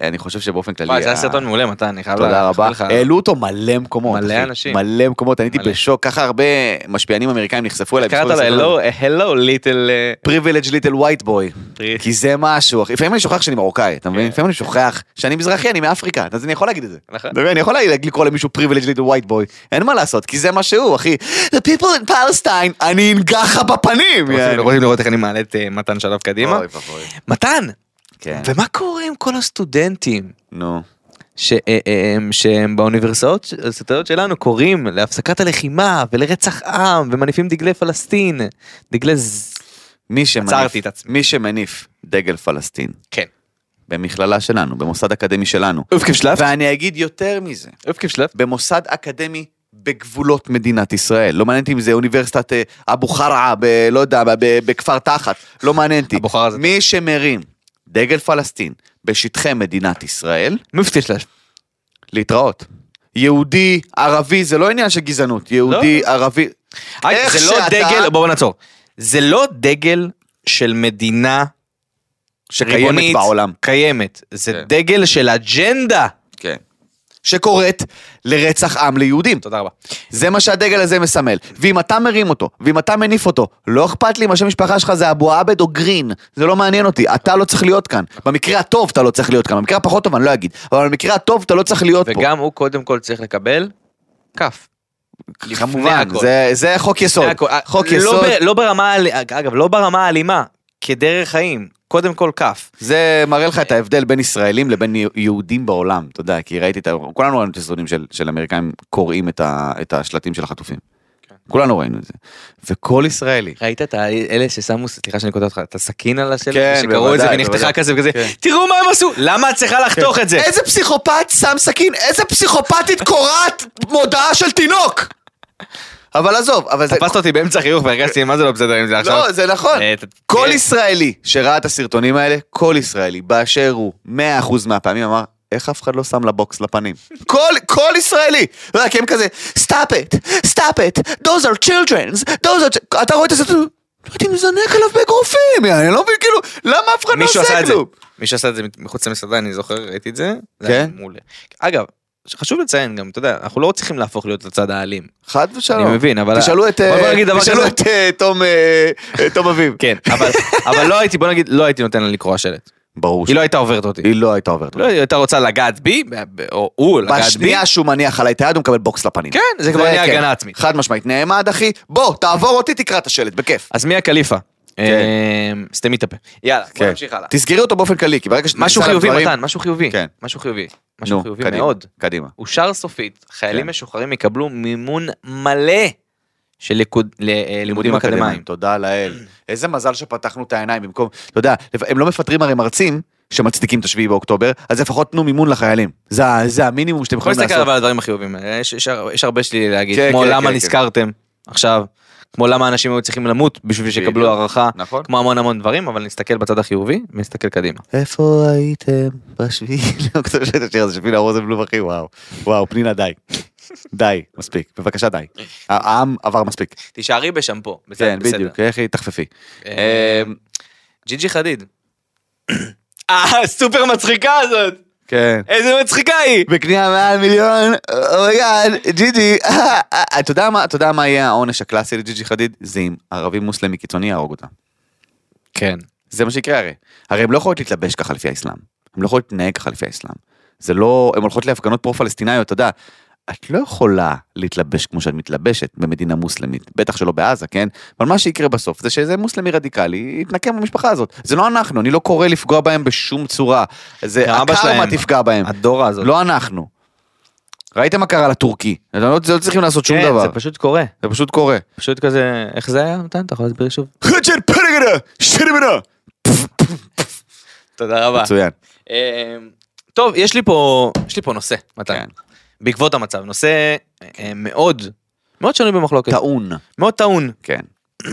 אני חושב שבאופן כללי... וואי, זה היה סרטון מעולה מתן, אני חייב תודה להחמיא רבה. לך. העלו אותו מלא מקומות. מלא. אנשים. מלא מקומות, אני הייתי. בשוק, ככה הרבה משפיענים אמריקאים נחשפו אליי. קראת לו hello little... privileged little white boy. כי זה משהו. לפעמים אני שוכח שאני מרוקאי, אתה מבין? כן. לפעמים אני שוכח שאני מזרחי, אני מאפריקה, אז אני יכול להגיד את זה. נכון. אני יכול להגיד- לקרוא למישהו privileged little white boy. אין מה לעשות, כי זה מה שהוא, אחי. The people in Palestine, אני אנגח לך בפנים. רוצים לראות איך אני מעלה את אה, מתן שלב קדימה? מתן! כן. ומה קורה עם כל הסטודנטים? נו. ש- אה, אה, שהם באוניברסיטאות שלנו קוראים להפסקת הלחימה ולרצח עם ומניפים דגלי פלסטין. דגלי ז... מי שמניף, עצרתי את עצמי. מי שמניף דגל פלסטין כן. במכללה שלנו, במוסד אקדמי שלנו, אופקי שלף? ואני אגיד יותר מזה, אופקי שלף? במוסד אקדמי בגבולות מדינת ישראל, לא מעניין אותי אם זה אוניברסיטת אה, אבו חרעה, ב- לא יודע, בכפר תחת, לא מעניין אותי. מי שמרים דגל פלסטין בשטחי מדינת ישראל, מופתי שלף. להתראות. יהודי, ערבי, זה לא עניין של גזענות, יהודי, ערבי. איך זה לא שאתה- דגל, בואו נעצור. זה לא דגל של מדינה שקיימת ריבונית, בעולם. קיימת. זה כן. דגל של אג'נדה. כן. שקוראת לרצח עם ליהודים. תודה רבה. זה מה שהדגל הזה מסמל. ואם אתה מרים אותו, ואם אתה מניף אותו, לא אכפת לי אם השם משפחה שלך זה אבו עבד או גרין, זה לא מעניין אותי, אתה לא צריך להיות כאן. במקרה הטוב אתה לא צריך להיות כאן, במקרה הפחות טוב אני לא אגיד, אבל במקרה הטוב אתה לא צריך להיות פה. וגם הוא קודם כל צריך לקבל כף. כמובן. זה, זה חוק יסוד. חוק לא יסוד, ב- לא ברמה, אגב, לא ברמה האלימה, כדרך חיים. קודם כל כף. זה מראה לך את ההבדל בין ישראלים לבין יהודים בעולם, אתה יודע, כי ראיתי את ה... כולנו ראינו את הסרטונים של, של אמריקאים קוראים את, ה, את השלטים של החטופים. כן. כולנו ראינו את זה. וכל ישראלי, ראית את האלה ששמו, סליחה שאני קוטע אותך, את הסכין על השלט, כן, שקראו את זה ונחתכה. כזה וכזה, כן. תראו מה הם עשו, למה את צריכה לחתוך את זה? איזה פסיכופת שם סכין, איזה פסיכופתית קורעת מודעה של תינוק! אבל עזוב, אבל זה... תפסת אותי באמצע החיוך והרגשתי מה זה לא בסדר עם זה עכשיו. לא, זה נכון. אה, כל כן. ישראלי שראה את הסרטונים האלה, כל ישראלי, באשר הוא, 100% מהפעמים אמר, איך אף אחד לא שם לה בוקס לפנים? כל, כל ישראלי! רק הם כזה, stop it, stop it, those are children's, those are... אתה רואה את הסרטון, לא הייתי מזנק עליו באגרופים, אני לא מבין, כאילו, למה אף אחד לא עושה כלום? מישהו עשה את זה מחוץ למסעדה, אני זוכר, ראיתי את זה. כן? מעולה. אגב, חשוב לציין גם, אתה יודע, אנחנו לא צריכים להפוך להיות לצד האלים. חד ושלום. אני מבין, אבל- תשאלו את... בוא אה, נגיד דבר תשאלו. את אה, תום אה, תום אביב. כן, אבל לא הייתי, בוא נגיד, לא הייתי נותן לה לקרוע שלט. ברור היא לא הייתה עוברת אותי. היא לא הייתה עוברת. לא, היא הייתה רוצה לגעת בי, או הוא לגעת בי. בשנייה שהוא מניח עליי את היד הוא מקבל בוקס לפנים. כן, זה כבר נהיה הגנה עצמית. חד משמעית. נעמד אחי, בוא, תעבור אותי, תקרא את השלט, בכיף. אז מי הקליפה? כן. אה, סתמי את הפה. יאללה, בוא כן. נמשיך הלאה. תסגרי אותו באופן כללי, כי ברגע שתכניסי משהו חיובי מתן, משהו חיובי. כן. משהו חיובי. משהו חיובי מאוד. קדימה. אושר סופית, חיילים כן. משוחררים יקבלו מימון מלא של ליכוד- ללימודים אקדמיים. תודה לאל. איזה מזל שפתחנו את העיניים במקום, אתה יודע, הם לא מפטרים הרי מרצים שמצדיקים את השביעי באוקטובר, אז לפחות תנו מימון לחיילים. זה זה המינימום שאתם בוא יכולים נסתכל לעשות. אבל על הדברים החיובים. האלה. יש- יש יש הרבה שלי להגיד, כן, כמו כן, למה כן, נזכרתם עכשיו, כמו למה אנשים היו צריכים למות בשביל שיקבלו. הערכה, נכון. כמו המון המון דברים, אבל נסתכל בצד החיובי ונסתכל קדימה. איפה הייתם בשביעי לאוקטובר של השיר הזה שפינה רוזנבלום אחי וואו וואו פנינה די די מספיק בבקשה די העם עבר מספיק תישארי בשמפו. בסדר, כן. בדיוק איך היא תחפפי. אה, ג'יג'י חדיד. אה, סופר מצחיקה הזאת. כן. איזה מצחיקה היא. בקנייה מעל מיליון, oh my god, ג'יג'י, אה, אתה יודע מה, אתה יודע מה יהיה העונש הקלאסי לג'יג'י חדיד? זה אם ערבי מוסלמי קיצוני יהרוג אותה. כן. זה מה שיקרה הרי. הרי הם לא יכולות להתלבש ככה לפי האסלאם. הם לא יכולות להתנהג ככה לפי האסלאם. זה לא, הן הולכות להפגנות פרו-פלסטיניות, אתה יודע. את לא יכולה להתלבש כמו שאת מתלבשת במדינה מוסלמית, בטח שלא בעזה, כן? אבל מה שיקרה בסוף זה שאיזה מוסלמי רדיקלי יתנקם במשפחה הזאת. זה לא אנחנו, אני לא קורא לפגוע בהם בשום צורה. זה הקרמה שלהם, תפגע בהם. הדורה הזאת. לא אנחנו. ראיתם מה קרה לטורקי? אתם לא, לא צריכים לעשות שום כן, דבר. זה פשוט קורה. זה פשוט קורה. פשוט כזה, איך זה היה, מתן? אתה יכול להסביר שוב? חצ'ר פרגנה! שרמנה! תודה רבה. מצוין. אה, טוב, יש לי פה, יש לי פה נושא, מתן. בעקבות המצב, נושא אה, מאוד, מאוד שנוי במחלוקת. טעון, מאוד טעון. כן.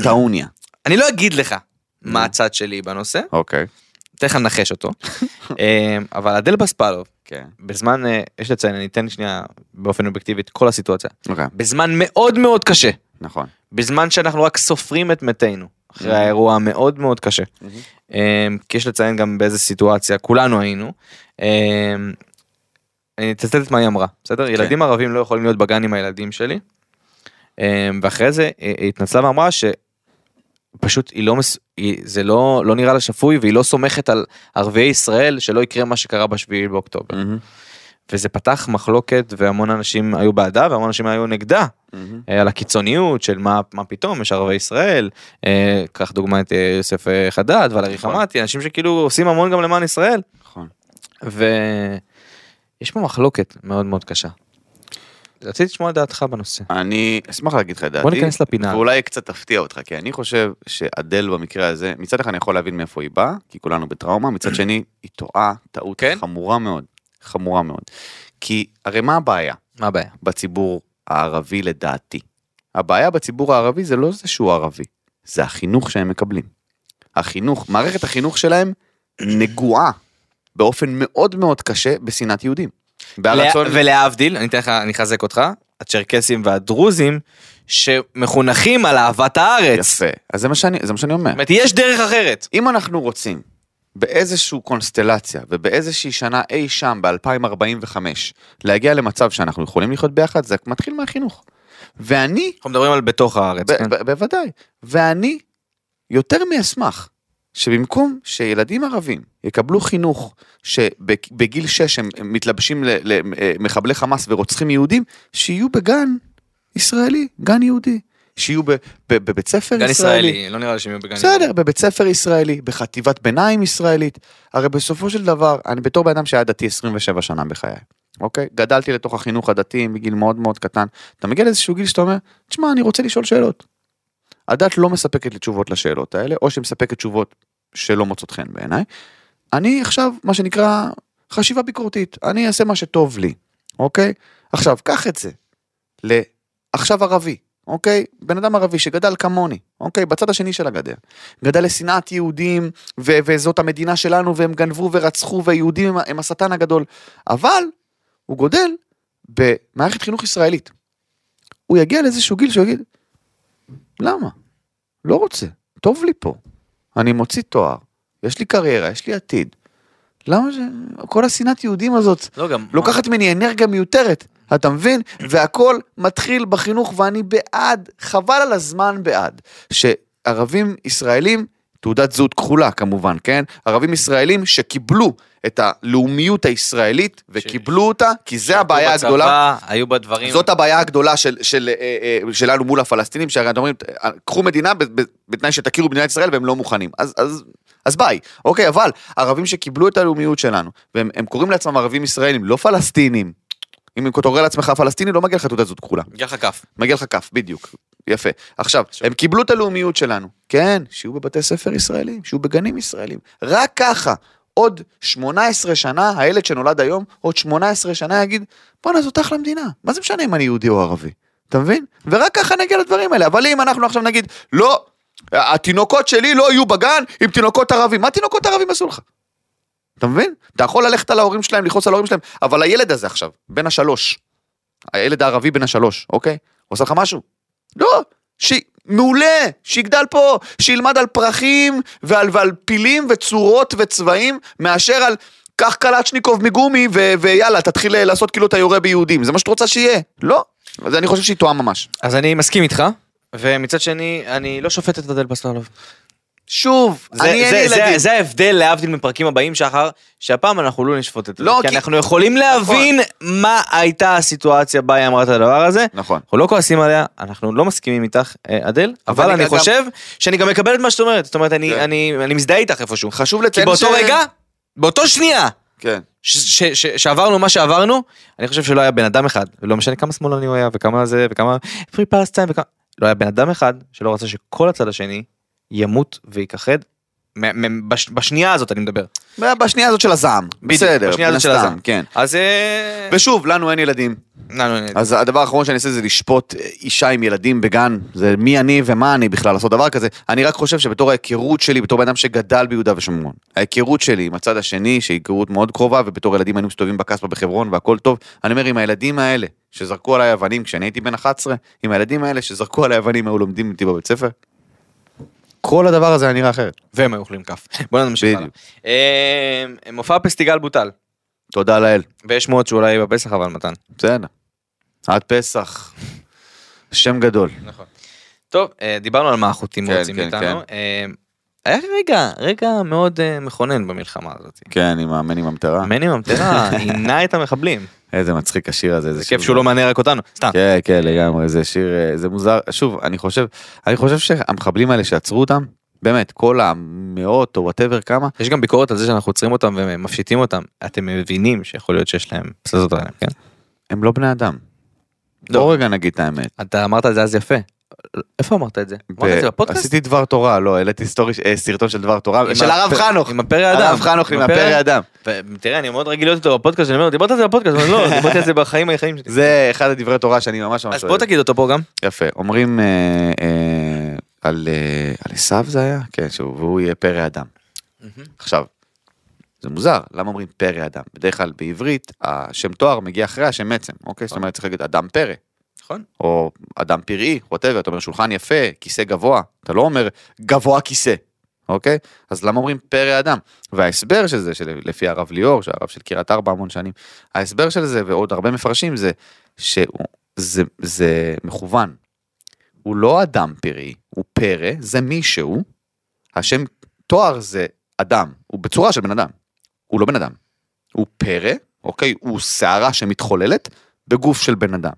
טעוניה. אני לא אגיד לך מה הצד שלי בנושא, אוקיי. אתן לך לנחש אותו. אה, אבל אדל בספלוב, כן. בזמן, אה, יש לציין, אני אתן שנייה באופן אובייקטיבי את כל הסיטואציה. אוקיי. בזמן מאוד מאוד קשה, נכון. בזמן שאנחנו רק סופרים את מתינו, אחרי האירוע המאוד מאוד קשה. אה, כי יש לציין גם באיזה סיטואציה כולנו היינו. אה, אני אצטט את מה היא אמרה, בסדר? כן. ילדים ערבים לא יכולים להיות בגן עם הילדים שלי. אה, ואחרי זה היא היא התנצלה ואמרה שפשוט היא לא, מס... היא... זה לא, לא נראה לה שפוי והיא לא סומכת על ערביי ישראל שלא יקרה מה שקרה בשביעי באוקטובר. מהמם. וזה פתח מחלוקת והמון אנשים היו בעדה והמון אנשים היו נגדה. אה, על הקיצוניות של מה, מה פתאום יש ערבי ישראל, אה, קח דוגמא את אה, יוסף אה, חדד ולרי נכון. חמתי, אנשים שכאילו עושים המון גם למען ישראל, נכון. ויש פה מחלוקת מאוד מאוד קשה. רציתי לשמוע את דעתך בנושא. אני אשמח להגיד לך את דעתי. בוא ניכנס לפינה. ואולי קצת תפתיע אותך, כי אני חושב שאדל במקרה הזה, מצד אחד אני יכול להבין מאיפה היא באה, כי כולנו בטראומה, מצד שני, היא טועה טעות כן? חמורה מאוד. חמורה מאוד. כי הרי מה הבעיה מה הבעיה? בציבור הערבי לדעתי? הבעיה בציבור הערבי זה לא זה שהוא ערבי, זה החינוך שהם מקבלים. החינוך, מערכת החינוך שלהם נגועה באופן מאוד מאוד קשה בשנאת יהודים. בהרצון... לה- ולהבדיל, אני אתן לך, אני אחזק אותך, הצ'רקסים והדרוזים שמחונכים על אהבת הארץ. יפה. אז זה מה שאני, זה מה שאני אומר. זאת אומרת, יש דרך אחרת. אם אנחנו רוצים באיזושהי קונסטלציה ובאיזושהי שנה אי שם ב-2045 להגיע למצב שאנחנו יכולים לחיות ביחד, זה מתחיל מהחינוך. ואני, אנחנו מדברים על בתוך הארץ, ב- כן? ב- בוודאי, ואני יותר מאשמח שבמקום שילדים ערבים יקבלו חינוך שבגיל 6 הם מתלבשים למחבלי חמאס ורוצחים יהודים, שיהיו בגן ישראלי, גן יהודי. שיהיו בבית ספר גן ישראלי. ישראלי, לא נראה לי שהם יהיו בגן בסדר, בבית ספר ישראלי, בחטיבת ביניים ישראלית. הרי בסופו של דבר, אני בתור בן אדם שהיה דתי 27 שנה בחיי, אוקיי? גדלתי לתוך החינוך הדתי בגיל מאוד מאוד קטן. אתה מגיע לאיזשהו גיל שאתה אומר, תשמע, אני רוצה לשאול שאלות. הדת לא מספקת לי תשובות לשאלות האלה, או שהיא מספקת תשובות שלא מוצאות חן בעיניי. אני עכשיו, מה שנקרא, חשיבה ביקורתית. אני אעשה מה שטוב לי, אוקיי? עכשיו, קח את זה לעכשיו ערבי, אוקיי? בן אדם ערבי שגדל כמוני, אוקיי? בצד השני של הגדר. גדל לשנאת יהודים, ו- וזאת המדינה שלנו, והם גנבו ורצחו, והיהודים הם, הם השטן הגדול. אבל הוא גודל במערכת חינוך ישראלית. הוא יגיע לאיזשהו גיל שהוא יגיד, למה? לא רוצה, טוב לי פה. אני מוציא תואר, יש לי קריירה, יש לי עתיד. למה ש... כל השנאת יהודים הזאת לא גם... לוקחת ממני אנרגיה מיותרת, אתה מבין? והכל מתחיל בחינוך ואני בעד, חבל על הזמן בעד, שערבים ישראלים, תעודת זהות כחולה כמובן, כן? ערבים ישראלים שקיבלו את הלאומיות הישראלית וקיבלו אותה, כי זה הבעיה בצבא, הגדולה. היו בה דברים... זאת הבעיה הגדולה של, של, אה, אה, שלנו מול הפלסטינים, שהרי אומרים, אה, קחו מדינה בתנאי שתכירו במדינת ישראל והם לא מוכנים. אז, אז, אז ביי. אוקיי, אבל ערבים שקיבלו את הלאומיות שלנו, והם הם קוראים לעצמם ערבים ישראלים, לא פלסטינים. אם אתה קורא לעצמך פלסטיני, לא מגיע לך תעודת זהות כחולה. מגיע לך כף. מגיע לך כף, בדיוק. יפה. עכשיו, הם קיבלו את הלאומיות שלנו. כן, שיהיו בבתי ספר ישראלים, שיהיו בגנים ישראלים. רק ככה, עוד 18 שנה, הילד שנולד היום, עוד 18 שנה יגיד, בואנה, זאת אחלה מדינה. מה זה משנה אם אני יהודי או ערבי? אתה מבין? ורק ככה נגיע לדברים האלה. אבל אם אנחנו עכשיו נגיד, לא, התינוקות שלי לא יהיו בגן עם תינוקות ערבים. מה תינוקות ערבים עשו לך? אתה מבין? אתה יכול ללכת על ההורים שלהם, לכעוס על ההורים שלהם, אבל הילד הזה עכשיו, בן השלוש, הילד הערבי בן השלוש, אוקיי? הוא עושה לך משהו? לא, ש... מעולה, שיגדל פה, שילמד על פרחים ועל, ועל פילים וצורות וצבעים, מאשר על קח קלצ'ניקוב מגומי ו... ויאללה, תתחיל אה, לעשות כאילו אתה יורה ביהודים, זה מה שאת רוצה שיהיה? לא. אז אני חושב שהיא טועה ממש. אז אני מסכים איתך, ומצד שני, אני לא שופט את אדל בסללוב. שוב, זה, אני אין לי זה, ילדים. זה ההבדל להבדיל מפרקים הבאים שחר, שהפעם אנחנו לא נשפוט את זה. לא, כי, כי- אנחנו יכולים להבין מה הייתה הסיטואציה בה היא אמרה את הדבר הזה. נכון. אנחנו לא כועסים עליה, אנחנו לא מסכימים איתך, אה, אדל, אבל אני אני גם- חושב שאני גם מקבל את מה שאת אומרת. זאת אומרת, אני, כן. אני, אני מזדהה איתך איפשהו. חשוב כי לציין באותו רגע, באותו שנייה, כן. ש- ש- ש- שעברנו מה שעברנו, אני חושב שלא היה בן אדם אחד, ולא משנה כמה שמאלני הוא היה, וכמה זה, וכמה פרי פלסטיין, וכמה... לא היה בן אדם אחד שלא רצה שכל הצד השני ימות וייכחד בש- בשנייה הזאת אני מדבר. בשנייה הזאת של הזעם. בסדר, בשנייה הזאת של הזעם. כן. אז... אה, ושוב, לנו אין ילדים. לנו אין- אז הדבר האחרון שאני אעשה זה לשפוט אישה עם ילדים בגן, זה מי אני ומה אני בכלל לעשות דבר כזה. אני רק חושב שבתור ההיכרות שלי, בתור בן אדם שגדל ביהודה ושומרון, ההיכרות שלי עם הצד השני, שהיא היכרות מאוד קרובה, ובתור ילדים היינו מסתובבים בקסבה בחברון והכל טוב, אני אומר, עם הילדים האלה שזרקו עליי אבנים כשאני הייתי בן 11, עם הילדים האלה שזרקו עליי אבנים היו לומדים איתי בבית ספר, כל הדבר הזה היה נראה אחרת. והם היו אוכלים כף. בוא נמשיך הלאה. אה, מופע פסטיגל בוטל. תודה לאל. ויש שמועות שאולי בפסח אבל מתן. בסדר. עד פסח. שם גדול. נכון. טוב, אה, דיברנו על מה החוטים כן, רוצים כן, איתנו. אה, היה רגע, רגע מאוד מכונן במלחמה הזאת. כן, עם המני ממטרה. מני ממטרה עינה את המחבלים. איזה מצחיק השיר הזה. זה כיף שהוא לא מענה רק אותנו. סתם. כן, כן, לגמרי, זה שיר, אה, זה מוזר. שוב, אני חושב, אני חושב שהמחבלים האלה שעצרו אותם, באמת, כל המאות או whatever כמה, יש גם ביקורת על זה שאנחנו עוצרים אותם ומפשיטים אותם. אתם מבינים שיכול להיות שיש להם פצצות עליהם, כן? הם לא בני אדם. לא. בוא רגע נגיד את האמת. אתה אמרת את זה אז יפה. איפה אמרת את זה? אמרת את זה בפודקאסט? עשיתי דבר תורה, לא, העליתי סטורי, אה, סרטון של דבר תורה, של הרב חנוך. עם הפרא אדם. הרב חנוך עם הפרא אדם. ותראה, אני מאוד רגיל להיות איתו בפודקאסט, שאני אומר, דיברת על זה בפודקאסט, אבל לא, דיברתי על זה בחיים החיים שלי. זה אחד הדברי תורה שאני ממש ממש אז אוהב. בוא תגיד אותו פה גם. יפה, אומרים אה, אה, על על עשיו זה היה? כן, שהוא- יהיה פרא אדם. עכשיו, זה מוזר, למה אומרים פרא אדם? בדרך כלל בעברית השם תואר מגיע אחרי השם עצם, אוקיי? זאת אומרת צריך להגיד אדם פרא, נכון. או אדם פראי, ווטאבר, אתה אומר שולחן יפה, כיסא גבוה, אתה לא אומר גבוה כיסא, אוקיי? אז למה אומרים פרא אדם? וההסבר של זה, שלפי הרב ליאור, שהרב של קריית ארבע המון שנים, ההסבר של זה ועוד הרבה מפרשים זה שזה זה מכוון. הוא לא אדם פראי, הוא פרא, זה מישהו, השם תואר זה אדם, הוא בצורה של בן אדם, הוא לא בן אדם, הוא פרא, אוקיי, הוא שערה שמתחוללת בגוף של בן אדם.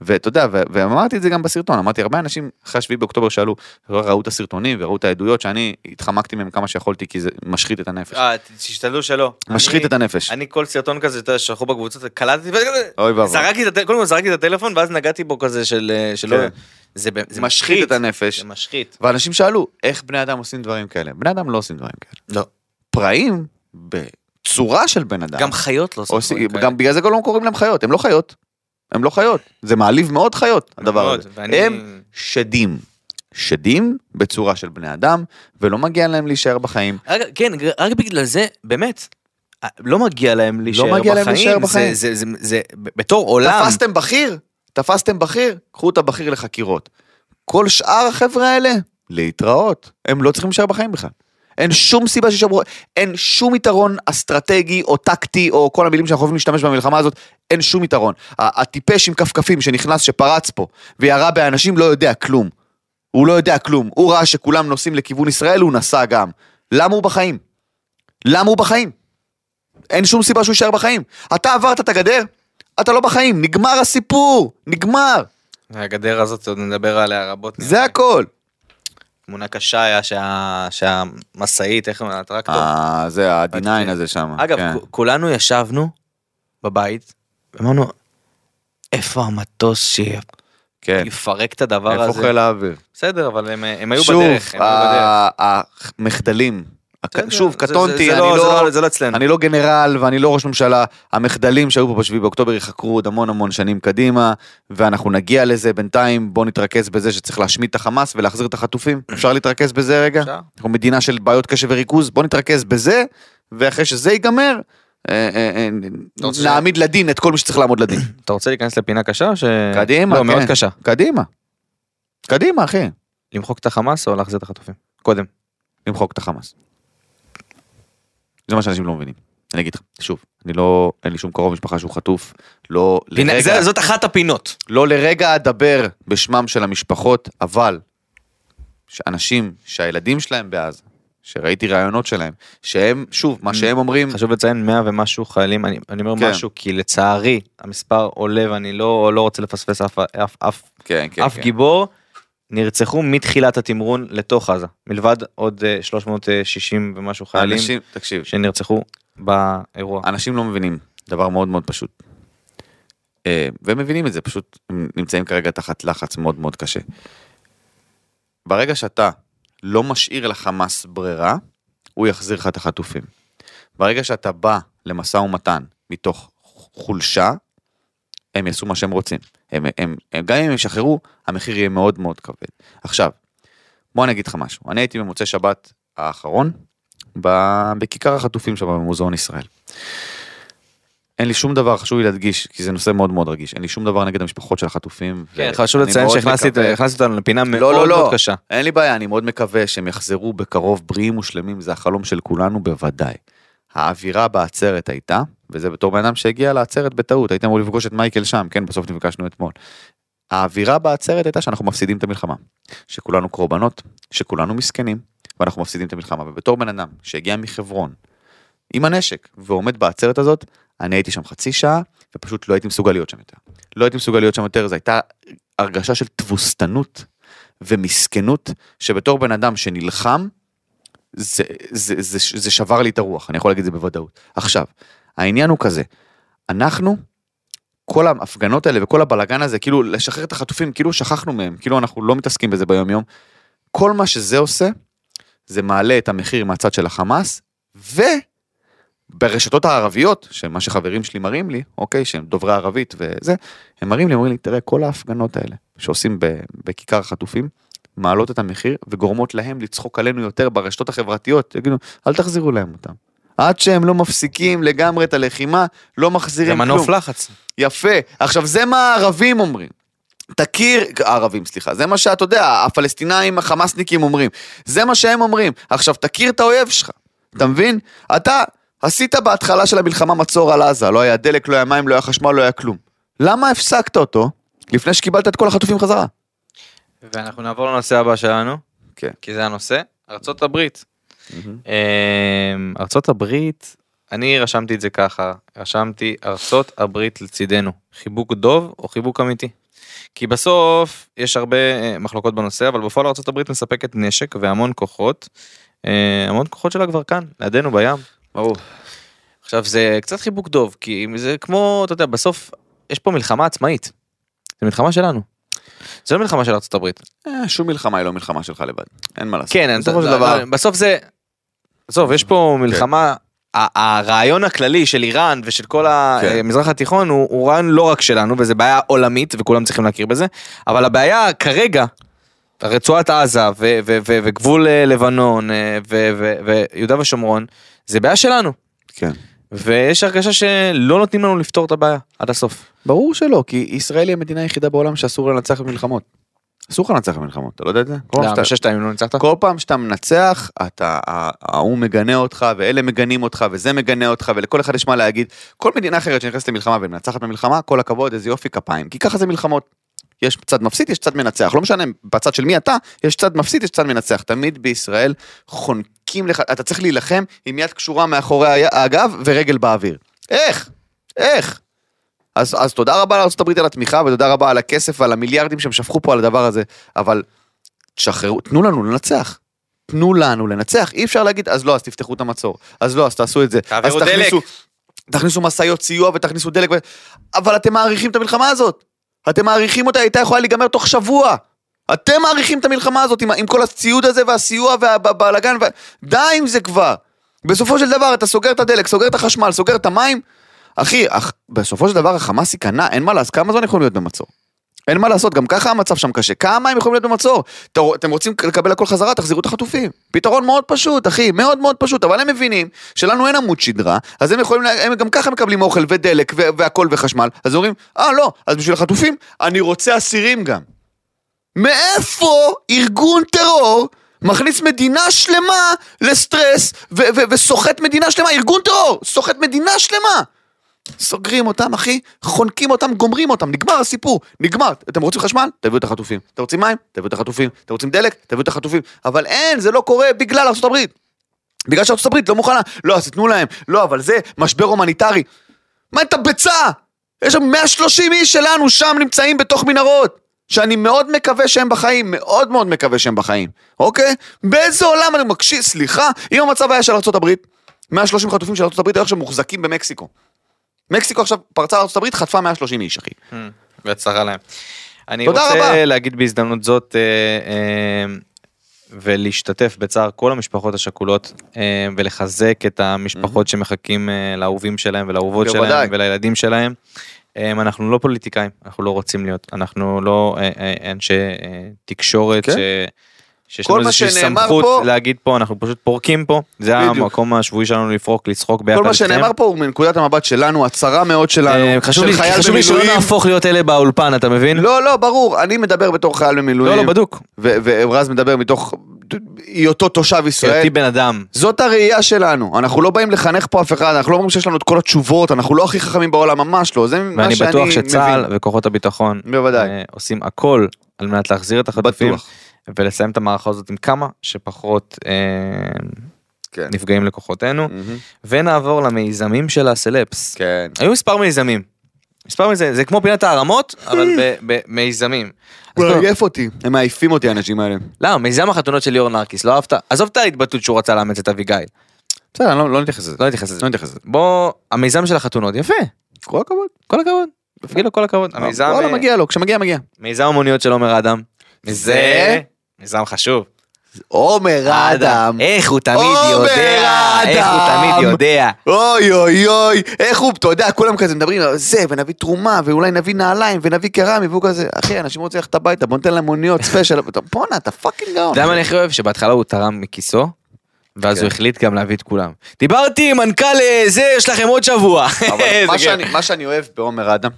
ואתה יודע, ואמרתי את זה גם בסרטון, אמרתי, הרבה אנשים אחרי 7 באוקטובר שאלו, ראו את הסרטונים וראו את העדויות שאני התחמקתי מהם כמה שיכולתי כי זה משחית את הנפש. אה, תשתדלו שלא. משחית את הנפש. אני כל סרטון כזה, אתה יודע, שלחו בקבוצות, קלטתי, אוי ואבוי. קודם כל זרקתי את הטלפון, ואז נגעתי בו כזה של, אה, כן. זה משחית את הנפש. זה משחית. ואנשים שאלו, איך בני אדם עושים דברים כאלה? בני אדם לא עושים דברים כאלה. לא. פראים, בצורה של בן אדם, גם חיות לא עושים- דברים כאלה. גם בגלל זה גם לא קוראים להם חיות, הם לא חיות. הם לא חיות. זה מעליב מאוד חיות, הדבר מאוד, הזה. ואני- הם שדים. שדים בצורה של בני אדם, ולא מגיע להם להישאר בחיים. רק, כן, רק בגלל זה, באמת, לא מגיע להם להישאר בחיים. מגיע להם להישאר בחיים. זה, זה, זה, זה, בתור עולם. תפסתם בכיר? תפסתם בכיר? קחו את הבכיר לחקירות. כל שאר החבר'ה האלה, להתראות. הם לא צריכים להישאר בחיים בכלל. אין שום סיבה שישארו, אין שום יתרון אסטרטגי או טקטי או כל המילים שאנחנו אוהבים להשתמש במלחמה הזאת, אין שום יתרון. הטיפש עם כפכפים שנכנס, שפרץ פה וירה באנשים לא יודע כלום. הוא לא יודע כלום. הוא ראה שכולם נוסעים לכיוון ישראל, הוא נסע גם. למה הוא בחיים? למה הוא בחיים? אין שום סיבה שהוא יישאר בחיים. אתה עברת את הגדר, אתה לא בחיים, נגמר הסיפור, נגמר. הגדר הזאת, עוד נדבר עליה רבות. זה הכל. תמונה קשה היה שה- שהמשאית, איך אומרים, הטרקטור. אה, זה ה-D9 כן. הזה שם. אגב, כן. כולנו ישבנו בבית, ואמרנו, איפה המטוס כן. שיפרק את הדבר איפה הזה? חיל האוויר? בסדר, אבל הם, הם היו שוב, בדרך. ה- המחדלים. שוב, קטונתי, אני לא- לא... לא- לא לא גנרל ואני לא ראש ממשלה, המחדלים שהיו פה בשביעי באוקטובר יחקרו עוד המון המון שנים קדימה, ואנחנו נגיע לזה בינתיים, בוא נתרכז בזה שצריך להשמיד את החמאס ולהחזיר את החטופים. אפשר להתרכז בזה רגע? אפשר. אנחנו מדינה של בעיות קשב וריכוז, בוא נתרכז בזה, ואחרי שזה ייגמר, אה, אה, אה, נעמיד לדין את כל מי שצריך לעמוד לדין. אתה רוצה להיכנס לפינה קשה או ש... קדימה, לא, כן. מאוד קשה. קדימה. קדימה, אחי. למחוק את החמאס או להחזיר את החטופים? קודם. למחוק את החמאס. זה מה שאנשים לא מבינים. אני אגיד לך, שוב, אני לא, אין לי שום קרוב משפחה שהוא חטוף, לא פינה- לרגע, זה- זאת אחת הפינות. לא לרגע אדבר בשמם של המשפחות, אבל שאנשים שהילדים שלהם בעזה, שראיתי ראיונות שלהם, שהם, שוב, מה שהם אומרים, חשוב לציין 100 ומשהו חיילים, אני, אני אומר כן. משהו כי לצערי המספר עולה ואני לא, לא רוצה לפספס אף, אף, אף, כן, כן, אף כן. גיבור, נרצחו מתחילת התמרון לתוך עזה, מלבד עוד אה, 360 ומשהו חיילים אנשים, תקשיב, שנרצחו באירוע. אנשים לא מבינים דבר מאוד מאוד פשוט. אה, והם מבינים את זה, פשוט הם נמצאים כרגע תחת לחץ מאוד מאוד קשה. ברגע שאתה לא משאיר לחמאס ברירה, הוא יחזיר לך את החטופים. ברגע שאתה בא למשא ומתן מתוך חולשה, הם יעשו מה שהם רוצים. הם, הם, הם, גם אם הם ישחררו, המחיר יהיה מאוד מאוד כבד. עכשיו, בוא אני אגיד לך משהו. אני הייתי במוצאי שבת האחרון, בכיכר החטופים שם במוזיאון ישראל. אין לי שום דבר, חשוב לי להדגיש, כי זה נושא מאוד מאוד רגיש, אין לי שום דבר נגד המשפחות של החטופים. כן, חשוב לציין מאוד שהכנסתי אותנו לפינה לא, מאוד לא, מאוד לא, קשה. אין לי בעיה, אני מאוד מקווה שהם יחזרו בקרוב בריאים ושלמים, זה החלום של כולנו בוודאי. האווירה בעצרת הייתה, וזה בתור בן אדם שהגיע לעצרת בטעות, הייתי אמור לפגוש את מייקל שם, כן, בסוף נפגשנו אתמול. האווירה בעצרת הייתה שאנחנו מפסידים את המלחמה. שכולנו קורבנות, שכולנו מסכנים, ואנחנו מפסידים את המלחמה. ובתור בן אדם שהגיע מחברון, עם הנשק, ועומד בעצרת הזאת, אני הייתי שם חצי שעה, ופשוט לא הייתי מסוגל להיות שם יותר. לא הייתי מסוגל להיות שם יותר, זו הייתה הרגשה של תבוסתנות ומסכנות, שבתור בן אדם שנלחם, זה, זה, זה, זה, זה שבר לי את הרוח, אני יכול להגיד את זה בוודאות. עכשיו, העניין הוא כזה, אנחנו, כל ההפגנות האלה וכל הבלגן הזה, כאילו לשחרר את החטופים, כאילו שכחנו מהם, כאילו אנחנו לא מתעסקים בזה ביום יום. כל מה שזה עושה, זה מעלה את המחיר מהצד של החמאס, וברשתות הערביות, שמה שחברים שלי מראים לי, אוקיי, שהם דוברי ערבית וזה, הם מראים לי, אומרים לי, תראה, כל ההפגנות האלה שעושים בכיכר החטופים, מעלות את המחיר וגורמות להם לצחוק עלינו יותר ברשתות החברתיות, יגידו, אל תחזירו להם אותם. עד שהם לא מפסיקים לגמרי את הלחימה, לא זה מחזירים כלום. מנוף לחץ. יפה. עכשיו, זה מה הערבים אומרים. תכיר, הערבים, סליחה, זה מה שאתה יודע, הפלסטינאים, החמאסניקים אומרים. זה מה שהם אומרים. עכשיו, תכיר את האויב שלך, אתה מבין? אתה עשית בהתחלה של המלחמה מצור על עזה, לא היה דלק, לא היה מים, לא היה חשמל, לא היה כלום. למה הפסקת אותו לפני שקיבלת את כל החטופים חזרה? ואנחנו נעבור לנושא הבא שלנו, כן. כי זה הנושא, ארצות הברית. אמ, ארצות הברית, אני רשמתי את זה ככה, רשמתי ארצות הברית לצידנו, חיבוק דוב או חיבוק אמיתי. כי בסוף יש הרבה אה, מחלוקות בנושא, אבל בפועל ארצות הברית מספקת נשק והמון כוחות, אה, המון כוחות שלה כבר כאן, לידינו בים. ברור. עכשיו זה קצת חיבוק דוב, כי זה כמו, אתה יודע, בסוף יש פה מלחמה עצמאית. זה מלחמה שלנו. זה לא מלחמה של ארצות הברית. אה, שום מלחמה היא לא מלחמה שלך לבד, אין מה לעשות. כן, בסופו של אתה- דבר, לא, בסוף זה, עזוב, יש פה מלחמה, ה- הרעיון הכללי של איראן ושל כל כן. המזרח התיכון הוא רעיון לא רק שלנו, וזה בעיה עולמית וכולם צריכים להכיר בזה, אבל הבעיה כרגע, רצועת עזה וגבול אה, לבנון אה, ויהודה ושומרון, זה בעיה שלנו. כן. ויש הרגשה שלא נותנים לנו לפתור את הבעיה עד הסוף. ברור שלא, כי ישראל היא המדינה היחידה בעולם שאסור לה לנצח במלחמות. אסור לך לנצח במלחמות, אתה לא יודע את זה? למה, שאתה- בששת הימים לא ניצחת? כל פעם שאתה מנצח, אתה, ההוא מגנה אותך, ואלה מגנים אותך, וזה מגנה אותך, ולכל אחד יש מה להגיד. כל מדינה אחרת שנכנסת למלחמה ומנצחת במלחמה, כל הכבוד, איזה יופי כפיים. כי ככה זה מלחמות. יש צד מפסיד, יש צד מנצח. לא משנה בצד של מי אתה, יש צד מפסיד, יש צד מנצח. תמיד בישראל חונקים לך, אתה צריך להילחם עם יד קשורה מאחורי הגב ורגל באוויר. איך? איך? אז, אז תודה רבה לארה"ב על התמיכה, ותודה רבה על הכסף ועל המיליארדים שהם שפכו פה על הדבר הזה, אבל תשחררו, תנו לנו לנצח. תנו לנו לנצח, אי אפשר להגיד, אז לא, אז תפתחו את המצור. אז לא, אז תעשו את זה. תעבירו דלק. תכניסו משאיות סיוע ותכניסו דלק, ו... אבל אתם מעריכים את המלחמה הזאת. אתם מעריכים אותה, הייתה יכולה להיגמר תוך שבוע. אתם מעריכים את המלחמה הזאת עם, עם כל הציוד הזה והסיוע והבלאגן, ו... די עם זה כבר. בסופו של דבר אתה סוגר את הדלק, סוגר את החשמל, סוגר את המים. אחי, אח... בסופו של דבר החמאס ייכנע, אין מה לעשות, כמה זמן יכולים להיות במצור? אין מה לעשות, גם ככה המצב שם קשה. כמה הם יכולים להיות במצור? אתם רוצים לקבל הכל חזרה, תחזירו את החטופים. פתרון מאוד פשוט, אחי, מאוד מאוד פשוט, אבל הם מבינים שלנו אין עמוד שדרה, אז הם יכולים, הם גם ככה מקבלים אוכל ודלק והכל וחשמל, אז אומרים, אה לא, אז בשביל החטופים, אני רוצה אסירים גם. מאיפה ארגון טרור מכניס מדינה שלמה לסטרס וסוחט מדינה שלמה, ארגון טרור, סוחט מדינה שלמה. סוגרים אותם, אחי, חונקים אותם, גומרים אותם, נגמר הסיפור, נגמר. אתם רוצים חשמל? תביאו את החטופים. אתם רוצים מים? תביאו את החטופים. אתם רוצים דלק? תביאו את החטופים. אבל אין, זה לא קורה בגלל הברית. בגלל הברית לא מוכנה. לא, אז תיתנו להם. לא, אבל זה משבר הומניטרי. מה את הביצה? יש שם 130 איש שלנו שם נמצאים בתוך מנהרות. שאני מאוד מקווה שהם בחיים, מאוד מאוד מקווה שהם בחיים, אוקיי? באיזה עולם אני מקשיב, סליחה, אם המצב היה של הברית, 130 חטופים של הברית היו עכשיו מוחזקים במקסיקו. מקסיקו עכשיו פרצה הברית, חטפה 130 איש, אחי. בהצלחה להם. אני רוצה רבה. להגיד בהזדמנות זאת, אה, אה, ולהשתתף בצער כל המשפחות השכולות אה, ולחזק את המשפחות שמחכים אה, לאהובים שלהם ולאהובות. שלהם ולילדים שלהם. אה, אנחנו לא פוליטיקאים, אנחנו לא רוצים להיות, אנחנו לא אה, אנשי תקשורת כן. ש... שיש לנו איזושהי סמכות פה- להגיד פה, אנחנו פשוט פורקים פה, זה בדיוק. המקום השבועי שלנו לפרוק, לצחוק ביחד כל מה. שנאמר פה הוא מנקודת המבט שלנו, הצרה מאוד שלנו, אה, חשוב לי, של חייל חשוב לי שלא במילואים. נהפוך להיות אלה באולפן, אתה מבין? לא, לא, ברור, אני מדבר בתור חייל במילואים. לא, לא, בדוק. ורז מדבר מתוך היותו תושב ישראל. היותי בן אדם. זאת הראייה שלנו, אנחנו לא באים לחנך פה אף אחד, אנחנו לא אומרים שיש לנו את כל התשובות, אנחנו לא הכי חכמים בעולם, ממש לא, זה מה ואני שאני בטוח מבין. שצה"ל וכוחות הביטחון בוודאי. אה, עושים הכל על מנת להחזיר את החטופים בטוח. ולסיים את המערכה הזאת עם כמה שפחות אה, כן. נפגעים לכוחותינו מהמם. ונעבור למיזמים של הסלפס. כן. היו מספר מיזמים. מספר מיזמים זה כמו פינת הערמות אבל במיזמים. הוא עייף אותי, הם מעייפים אותי האנשים האלה. למה מיזם החתונות של ליאור נרקיס לא אהבת? עזוב את ההתבטאות שהוא רצה לאמץ את אביגיל. בסדר, לא לא נתייחס לזה. לא נתייחס לזה. לא נתייחס לזה. בוא המיזם של החתונות יפה כל הכבוד. כל הכבוד. תגיד לו כל הכבוד. המיזם וואלה, מגיע לו, כשמגיע מגיע. מיזם המוניות של עומר אדם. זה? מיזם חשוב. עומר אדם. איך הוא תמיד יודע, איך הוא. תמיד יודע. אוי אוי אוי, איך הוא, אתה יודע, כולם כזה מדברים על זה, ונביא תרומה, ואולי נביא נעליים, ונביא קרמי, והוא כזה, אחי, אנשים רוצים ללכת הביתה, בוא ניתן להם מוניות ספיישל, בואנה, אתה fucking גאון. אתה יודע מה אני הכי אוהב? שבהתחלה הוא תרם מכיסו, ואז כן. הוא החליט גם להביא את כולם. דיברתי עם מנכ"ל אה, זה, יש לכם עוד שבוע. אבל. שאני- מה שאני אוהב בעומר אדם,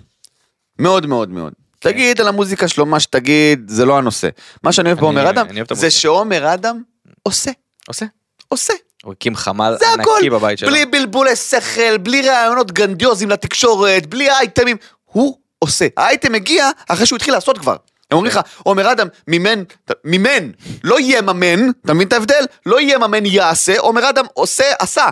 מאוד מאוד מאוד. תגיד על המוזיקה שלו מה שתגיד, זה לא הנושא. מה שאני אוהב בעומר אדם, זה. שעומר אדם עושה, עושה. עושה. הוא הקים חמ"ל ענקי בבית שלו. בלי בלבולי שכל, בלי רעיונות גרנדיוזיים לתקשורת, בלי אייטמים, הוא עושה. האייטם מגיע אחרי שהוא התחיל לעשות כבר. הם אומרים לך, עומר אדם מימן, מימן, לא יממן, אתה מבין את ההבדל? לא יממן יעשה, עומר אדם עושה, עשה.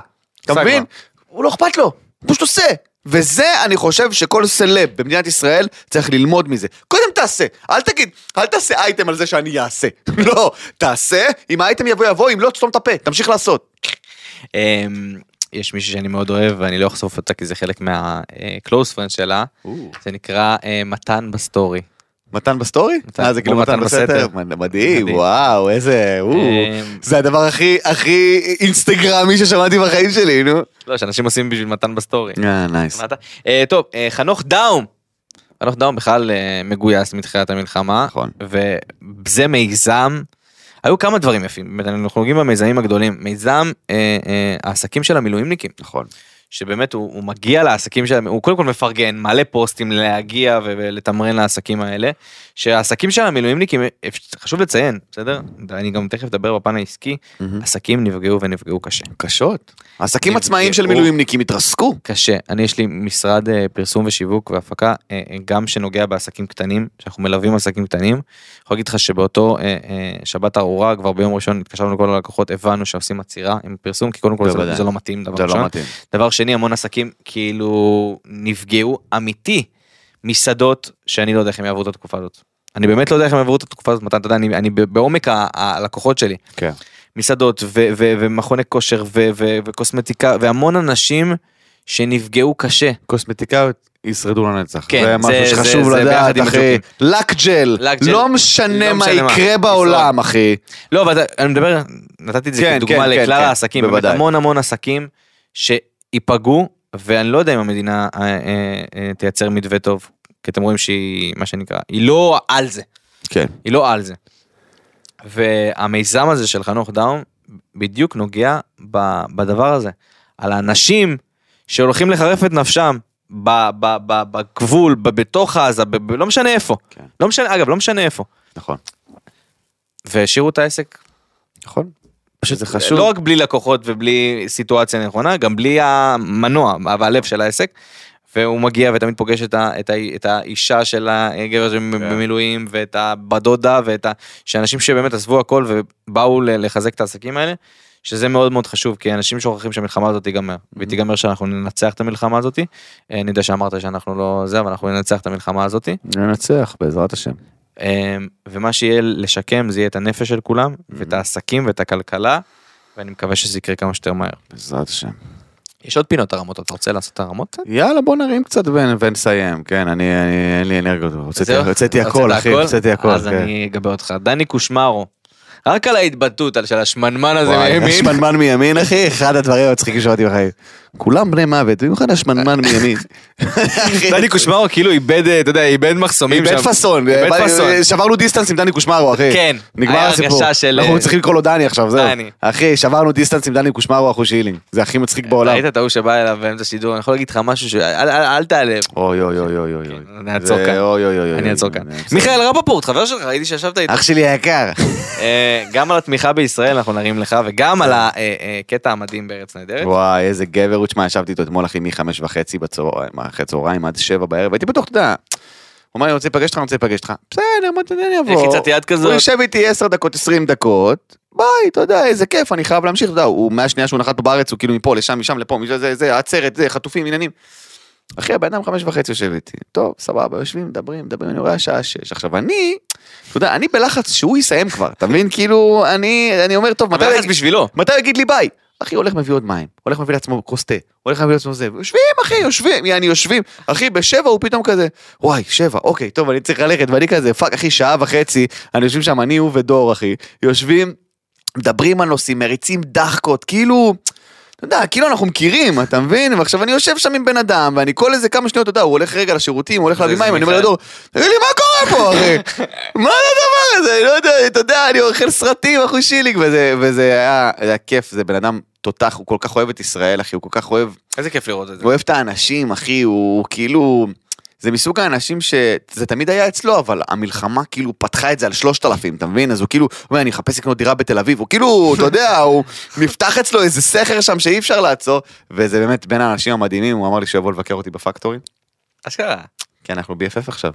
אתה מבין? הוא לא אכפת לו, הוא פשוט עושה. וזה אני חושב שכל סלב במדינת ישראל צריך ללמוד מזה. קודם תעשה, אל תגיד, אל תעשה אייטם על זה שאני אעשה. לא, תעשה, אם האייטם יבוא יבוא, אם לא תסתום את הפה, תמשיך לעשות. אמ, יש מישהי שאני מאוד אוהב ואני לא אחשוף אותה כי זה חלק מה-close friend שלה. זה נקרא אה, מתן בסטורי. מתן בסטורי? אה, זה כאילו מתן בסתר? בסתר. מד- מדהים. וואו, איזה... אמ, זה הדבר הכי הכי אינסטגרמי ששמעתי בחיים שלי, נו. לא, שאנשים עושים בשביל מתן בסטורי. אה, nice. אה, טוב, אה, חנוך דאום. חנוך דאום בכלל אה, מגויס מתחילת המלחמה. נכון. וזה מיזם. היו כמה דברים יפים, באמת, אנחנו נוגעים במיזמים הגדולים. מיזם העסקים של המילואימניקים. נכון. שבאמת הוא, הוא מגיע לעסקים שלהם, הוא קודם כל מפרגן, מעלה פוסטים להגיע ולתמרן לעסקים האלה, שהעסקים של המילואימניקים, חשוב לציין, בסדר? אני גם תכף אדבר בפן העסקי, מהמם. עסקים נפגעו ונפגעו קשה. קשות. עסקים נפגעו. עצמאיים של מילואימניקים התרסקו. קשה. אני יש לי משרד אה, פרסום ושיווק והפקה, אה, אה, גם שנוגע בעסקים קטנים, שאנחנו מלווים עסקים קטנים. אני יכול להגיד לך שבאותו שבת ארורה, כבר ביום ראשון התקשרנו לכל הלקוחות, הבנו שעושים עצירה עם פרסום, כי קודם כל זה. זה לא מתאים, דבר ראשון. לא. דבר שני, המון עסקים כאילו נפגעו אמיתי מסעדות שאני לא יודע איך הם יעברו את התקופה הזאת. אני באמת לא יודע איך הם יעברו את התקופה הזאת, מתן, אתה יודע, אני, אני בעומק הלקוחות שלי. כן. מסעדות ו- ו- ומכוני כושר ו- ו- וקוסמטיקה והמון אנשים שנפגעו קשה. קוסמטיקאיות ישרדו לנצח. כן, זה זה- משהו זה- שחשוב זה לדעת, עם אחי. הג'וקים. לקג'ל. לק ג'ל. לא משנה לא מה משנה מה. יקרה בעולם, אחי. לא, אבל אני מדבר, נתתי את זה כן, כדוגמה כן, כן, לכלל כן, העסקים, באמת בוודאי. המון המון עסקים שייפגעו, ואני לא יודע אם המדינה אה, אה, אה, תייצר מתווה טוב, כי אתם רואים שהיא, מה שנקרא, היא לא על זה. כן. היא לא על זה. והמיזם הזה של חנוך דאום בדיוק נוגע ב, בדבר הזה, על האנשים שהולכים לחרף את נפשם ב, ב, ב, בגבול, ב, בתוך עזה, ב, ב, לא משנה איפה, כן. לא משנה, אגב, לא משנה איפה, נכון. והשאירו את העסק, נכון. פשוט זה חשוב. לא רק בלי לקוחות ובלי סיטואציה נכונה, גם בלי המנוע והלב של העסק. והוא מגיע ותמיד פוגש את, ה, את, ה, את האישה של הגבר במילואים ואת הבת דודה ואת ה... שאנשים שבאמת עזבו הכל ובאו לחזק את העסקים האלה. שזה מאוד מאוד חשוב כי אנשים שוכחים שהמלחמה הזאת תיגמר והיא תיגמר שאנחנו ננצח את המלחמה הזאת. אה, אני יודע שאמרת שאנחנו לא זה אבל אנחנו ננצח את המלחמה הזאת. ננצח בעזרת השם. אה, ומה שיהיה לשקם זה יהיה את הנפש של כולם ואת העסקים ואת הכלכלה. ואני מקווה שזה יקרה כמה שיותר מהר. בעזרת השם. יש עוד פינות הרמות אתה רוצה לעשות הרמות? יאללה בוא נרים קצת ונסיים כן אני אני- אין לי אנרגיות הוצאתי- הכל אחי הוצאתי הכל אז כן. אני אגבה אותך. דני קושמרו. רק על ההתבטאות על של השמנמן הזה מימין. השמנמן מימין אחי, אחד הדברים המצחיקים שמעתי בחיים. כולם בני מוות, במיוחד השמנמן מימין. דני קושמרו כאילו איבד, אה, אתה יודע, איבד מחסומים שם. איבד פאסון. שברנו דיסטנס עם דני קושמרו אחי. כן, נגמר הסיפור. אנחנו צריכים לקרוא לו דני עכשיו, זהו. אחי, שברנו דיסטנס עם דני קושמרו אחו שילינג. זה הכי מצחיק בעולם. ראית את ההוא שבא אליו באמצע השידור, אני יכול להגיד לך משהו ש... אל- תעלב. אוי אוי אוי אוי אוי. כן. אני אעצור כאן. אוי אוי אוי. אני אעצור כאן. מיכאל רפפורט, חבר שלך, ראיתי שישבת איתו. אח שלי היקר. אה, גם על התמיכה בישראל אנחנו נרים לך, וגם על הקטע המדהים בארץ נהדרת. וואי איזה גבר הוא, תשמע ישבתי איתו אתמול אחי מחמש וחצי בצהריים, אחרי צהריים עד שבע בערב, הייתי בטוח, אתה יודע, הוא אמר לי, אני רוצה להיפגש איתך, אני רוצה להיפגש איתך, בסדר, מה אתה יודע, אני אבוא. לחיצת יד כזאת. הוא יושב איתי עשר דקות, עשרים דקות, ביי, אתה יודע, איזה כיף, אני חייב להמשיך, אתה יודע, הוא מהשנייה שהוא נחת פה בארץ, הוא כאילו מפה לשם, משם לפה, זה, זה, עצרת, זה, חטופים, עניינים. אחי, הבן אדם חמש וחצי יושב איתי, טוב, סבבה, יושבים, מדברים, מדברים, אני רואה השעה שש. עכשיו, אני, אתה יודע, אני בלחץ שהוא יסיים כבר, אתה מבין? כאילו, אני, אני אומר, טוב, מתי... בלחץ בשבילו. מתי הוא יגיד לי ביי? אחי הולך מביא עוד מים, הולך מביא לעצמו כוס תה, הולך מביא לעצמו זה, יושבים אחי, יושבים, יעני יושבים, אחי בשבע הוא פתאום כזה, וואי שבע, אוקיי, טוב אני צריך ללכת, ואני כזה, fuck אחי שעה וחצי, אני יושבים שם, אני הוא ודור אחי, יושבים, מדברים על נושאים, מריצים דחקות, כאילו, אתה יודע, כאילו אנחנו מכירים, אתה מבין? ועכשיו אני יושב שם עם בן אדם, ואני כל איזה כמה שניות, אתה יודע, הוא הולך רגע לשירותים, הוא הולך להביא מים, אני אומר. לדור, תגיד לי, מה קורה פה, אחי? מה זה הדבר הזה? אני לא יודע, אתה יודע, אני אוכל סרטים, אחו שיליק, וזה, וזה היה, היה כיף, זה בן אדם תותח, הוא כל כך אוהב את ישראל, אחי, הוא כל כך אוהב, איזה כיף לראות את זה. הוא אוהב את האנשים, אחי, הוא כאילו... זה מסוג האנשים שזה תמיד היה אצלו, אבל המלחמה כאילו פתחה את זה על שלושת אלפים, אתה מבין? אז הוא כאילו, הוא אומר, אני אחפש לקנות דירה בתל אביב, הוא כאילו, אתה יודע, הוא נפתח אצלו איזה סכר שם שאי אפשר לעצור, וזה באמת בין האנשים המדהימים, הוא אמר לי שיבוא לבקר אותי בפקטורי, אשכרה. כי אנחנו BFF עכשיו.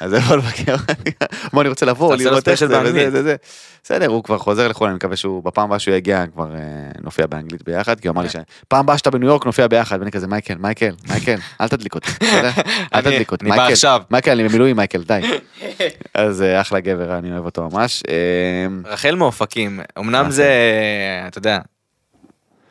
אז יבוא לבקר אמר אני רוצה לבוא, לראות איך זה וזה. זה, זה. בסדר, הוא כבר חוזר לחו"ל, אני מקווה שהוא, בפעם הבאה שהוא יגיע כבר אה, נופיע באנגלית ביחד, כי הוא אמר לי שפעם הבאה שאתה בניו יורק נופיע ביחד, ואני כזה מייקל, מייקל, מייקל, אל תדליק אותי? אל תדליק אותי, מייקל. מייקל, אני במילואים, מייקל, די. אז אה, אחלה גבר, אני אוהב אותו ממש. אה, רחל מאופקים, אמנם זה, אתה יודע,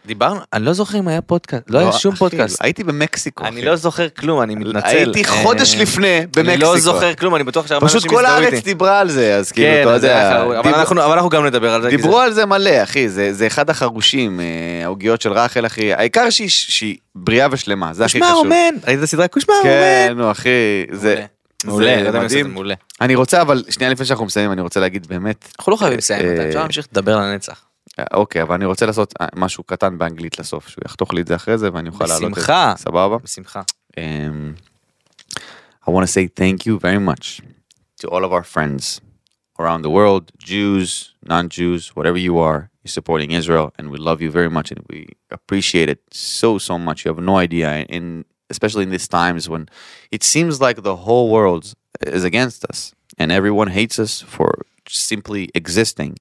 דיברנו, אני לא זוכר אם היה פודקאסט, לא היה שום אחי, פודקאסט. הייתי במקסיקו, אני אחי. לא זוכר כלום, אני מתנצל. הייתי חודש אה, לפני אני במקסיקו. לא זוכר כלום, אני בטוח שהרבה פשוט אנשים כל הזדהו הארץ איתי. דיברה על זה, אז כאילו, כן, אתה זה היה יודע. אבל אנחנו- אבל אנחנו גם נדבר על זה. דיברו זה- על זה מלא, אחי, זה, זה אחד החרושים, אה, העוגיות של רחל, אחי. העיקר שהיא, בריאה ושלמה, זה הכי קושמר חשוב. אומן, ראית את הסדרה קושמר כן, אומן? נו, אחי, זה... מעולה, לא זה מדהים. מעולה. אני רוצה, אבל שנייה לפני שאנחנו מסיימים, אני רוצה להגיד באמת, אנחנו לא חייבים לסיים, אה, אתה אפשר להמשיך לדבר לנצח. אה, אוקיי, אבל אני רוצה לעשות אה, משהו קטן באנגלית לסוף, שהוא יחתוך לי את זה אחרי זה, ואני אוכל לעלות את זה. בשמחה. סבבה? בשמחה. Um, I want to say thank you very much to all of our friends around the world, Jews, non-Jews, whatever you are. You're supporting Israel, and we love you very much, and we appreciate it so so much. You have no idea, and especially in these times when it seems like the whole world is against us, and everyone hates us for simply existing.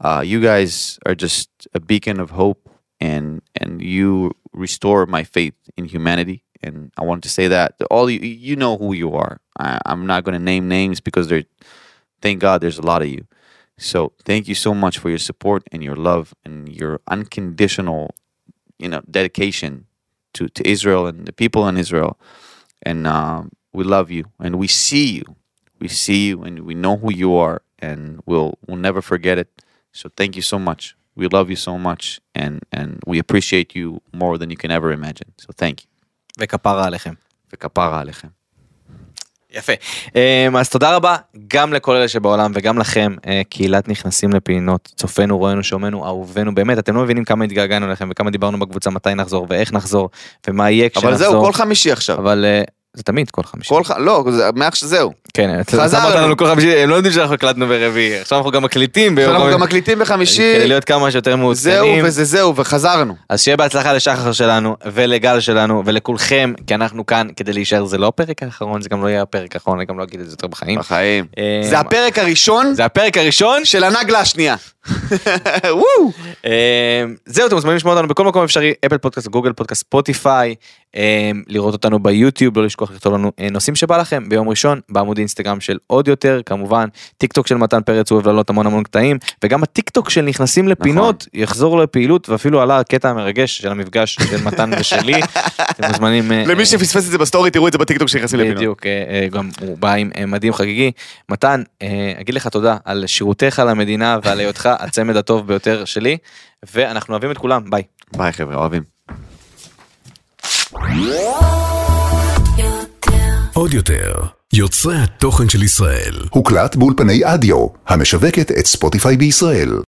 Uh, you guys are just a beacon of hope, and and you restore my faith in humanity. And I want to say that all you you know who you are. I, I'm not going to name names because there, thank God, there's a lot of you. So thank you so much for your support and your love and your unconditional, you know, dedication to to Israel and the people in Israel. And um, we love you and we see you. We see you and we know who you are and we'll we'll never forget it. So thank you so much. We love you so much and and we appreciate you more than you can ever imagine. So thank you. וכפרה עליכם. וכפרה עליכם. יפה. אמ, אז תודה רבה גם לכל אלה שבעולם וגם לכם, אה, קהילת נכנסים לפינות, צופינו, רואינו, שומענו, אהובינו, באמת, אתם לא מבינים כמה התגעגענו אליכם וכמה דיברנו בקבוצה מתי נחזור ואיך נחזור ומה יהיה כשנחזור. אבל זהו, כל חמישי עכשיו. אבל אה, זה תמיד כל חמישי. כל ח... לא, זה- מעכשיו זהו. כן, חזרנו. לנו כל חמישי, הם לא יודעים שאנחנו הקלטנו ברביעי, עכשיו אנחנו גם מקליטים ביום אנחנו גם. מקליטים בחמישי, כדי להיות כמה שיותר זהו מעודכנים. וזה זהו, וחזרנו. אז שיהיה בהצלחה לשחר שלנו ולגל שלנו ולכולכם כי אנחנו כאן כדי להישאר זה לא הפרק האחרון זה גם לא יהיה הפרק האחרון אני גם לא אגיד את זה יותר בחיים. בחיים. אה, זה הפרק הראשון זה הפרק הראשון של הנגלה השנייה. וואו. אה, זהו אתם מוזמנים לשמוע אותנו בכל מקום אפשרי אפל פודקאסט גוגל פודקאסט ספוטיפיי אה, לראות אותנו ביוטיוב, לא לשכוח לכתוב לנו אה, נושאים שבא לכם ביום ראשון בעמוד אינסטגרם של עוד יותר, כמובן טיק טוק של מתן פרץ הוא אוהב לעלות המון המון קטעים, וגם הטיק טוק של נכנסים לפינות יחזור לפעילות ואפילו עלה הקטע המרגש של המפגש של מתן ושלי. אתם מוזמנים. אה, למי שפספס את זה בסטורי תראו את זה בטיקטוק שנכנסים לפינות. בדיוק, אה, אה, גם הוא בא עם אה, מדים חגיגי. מתן, אה, אגיד לך תודה על שירותיך למדינה ועל היותך הצמד הטוב ביותר שלי, ואנחנו אוהבים את כולם, ביי. ביי חבר'ה אוהבים. עוד יותר, יוצרי התוכן של ישראל. הוקלט באולפני אדיו, המשווקת את ספוטיפיי בישראל.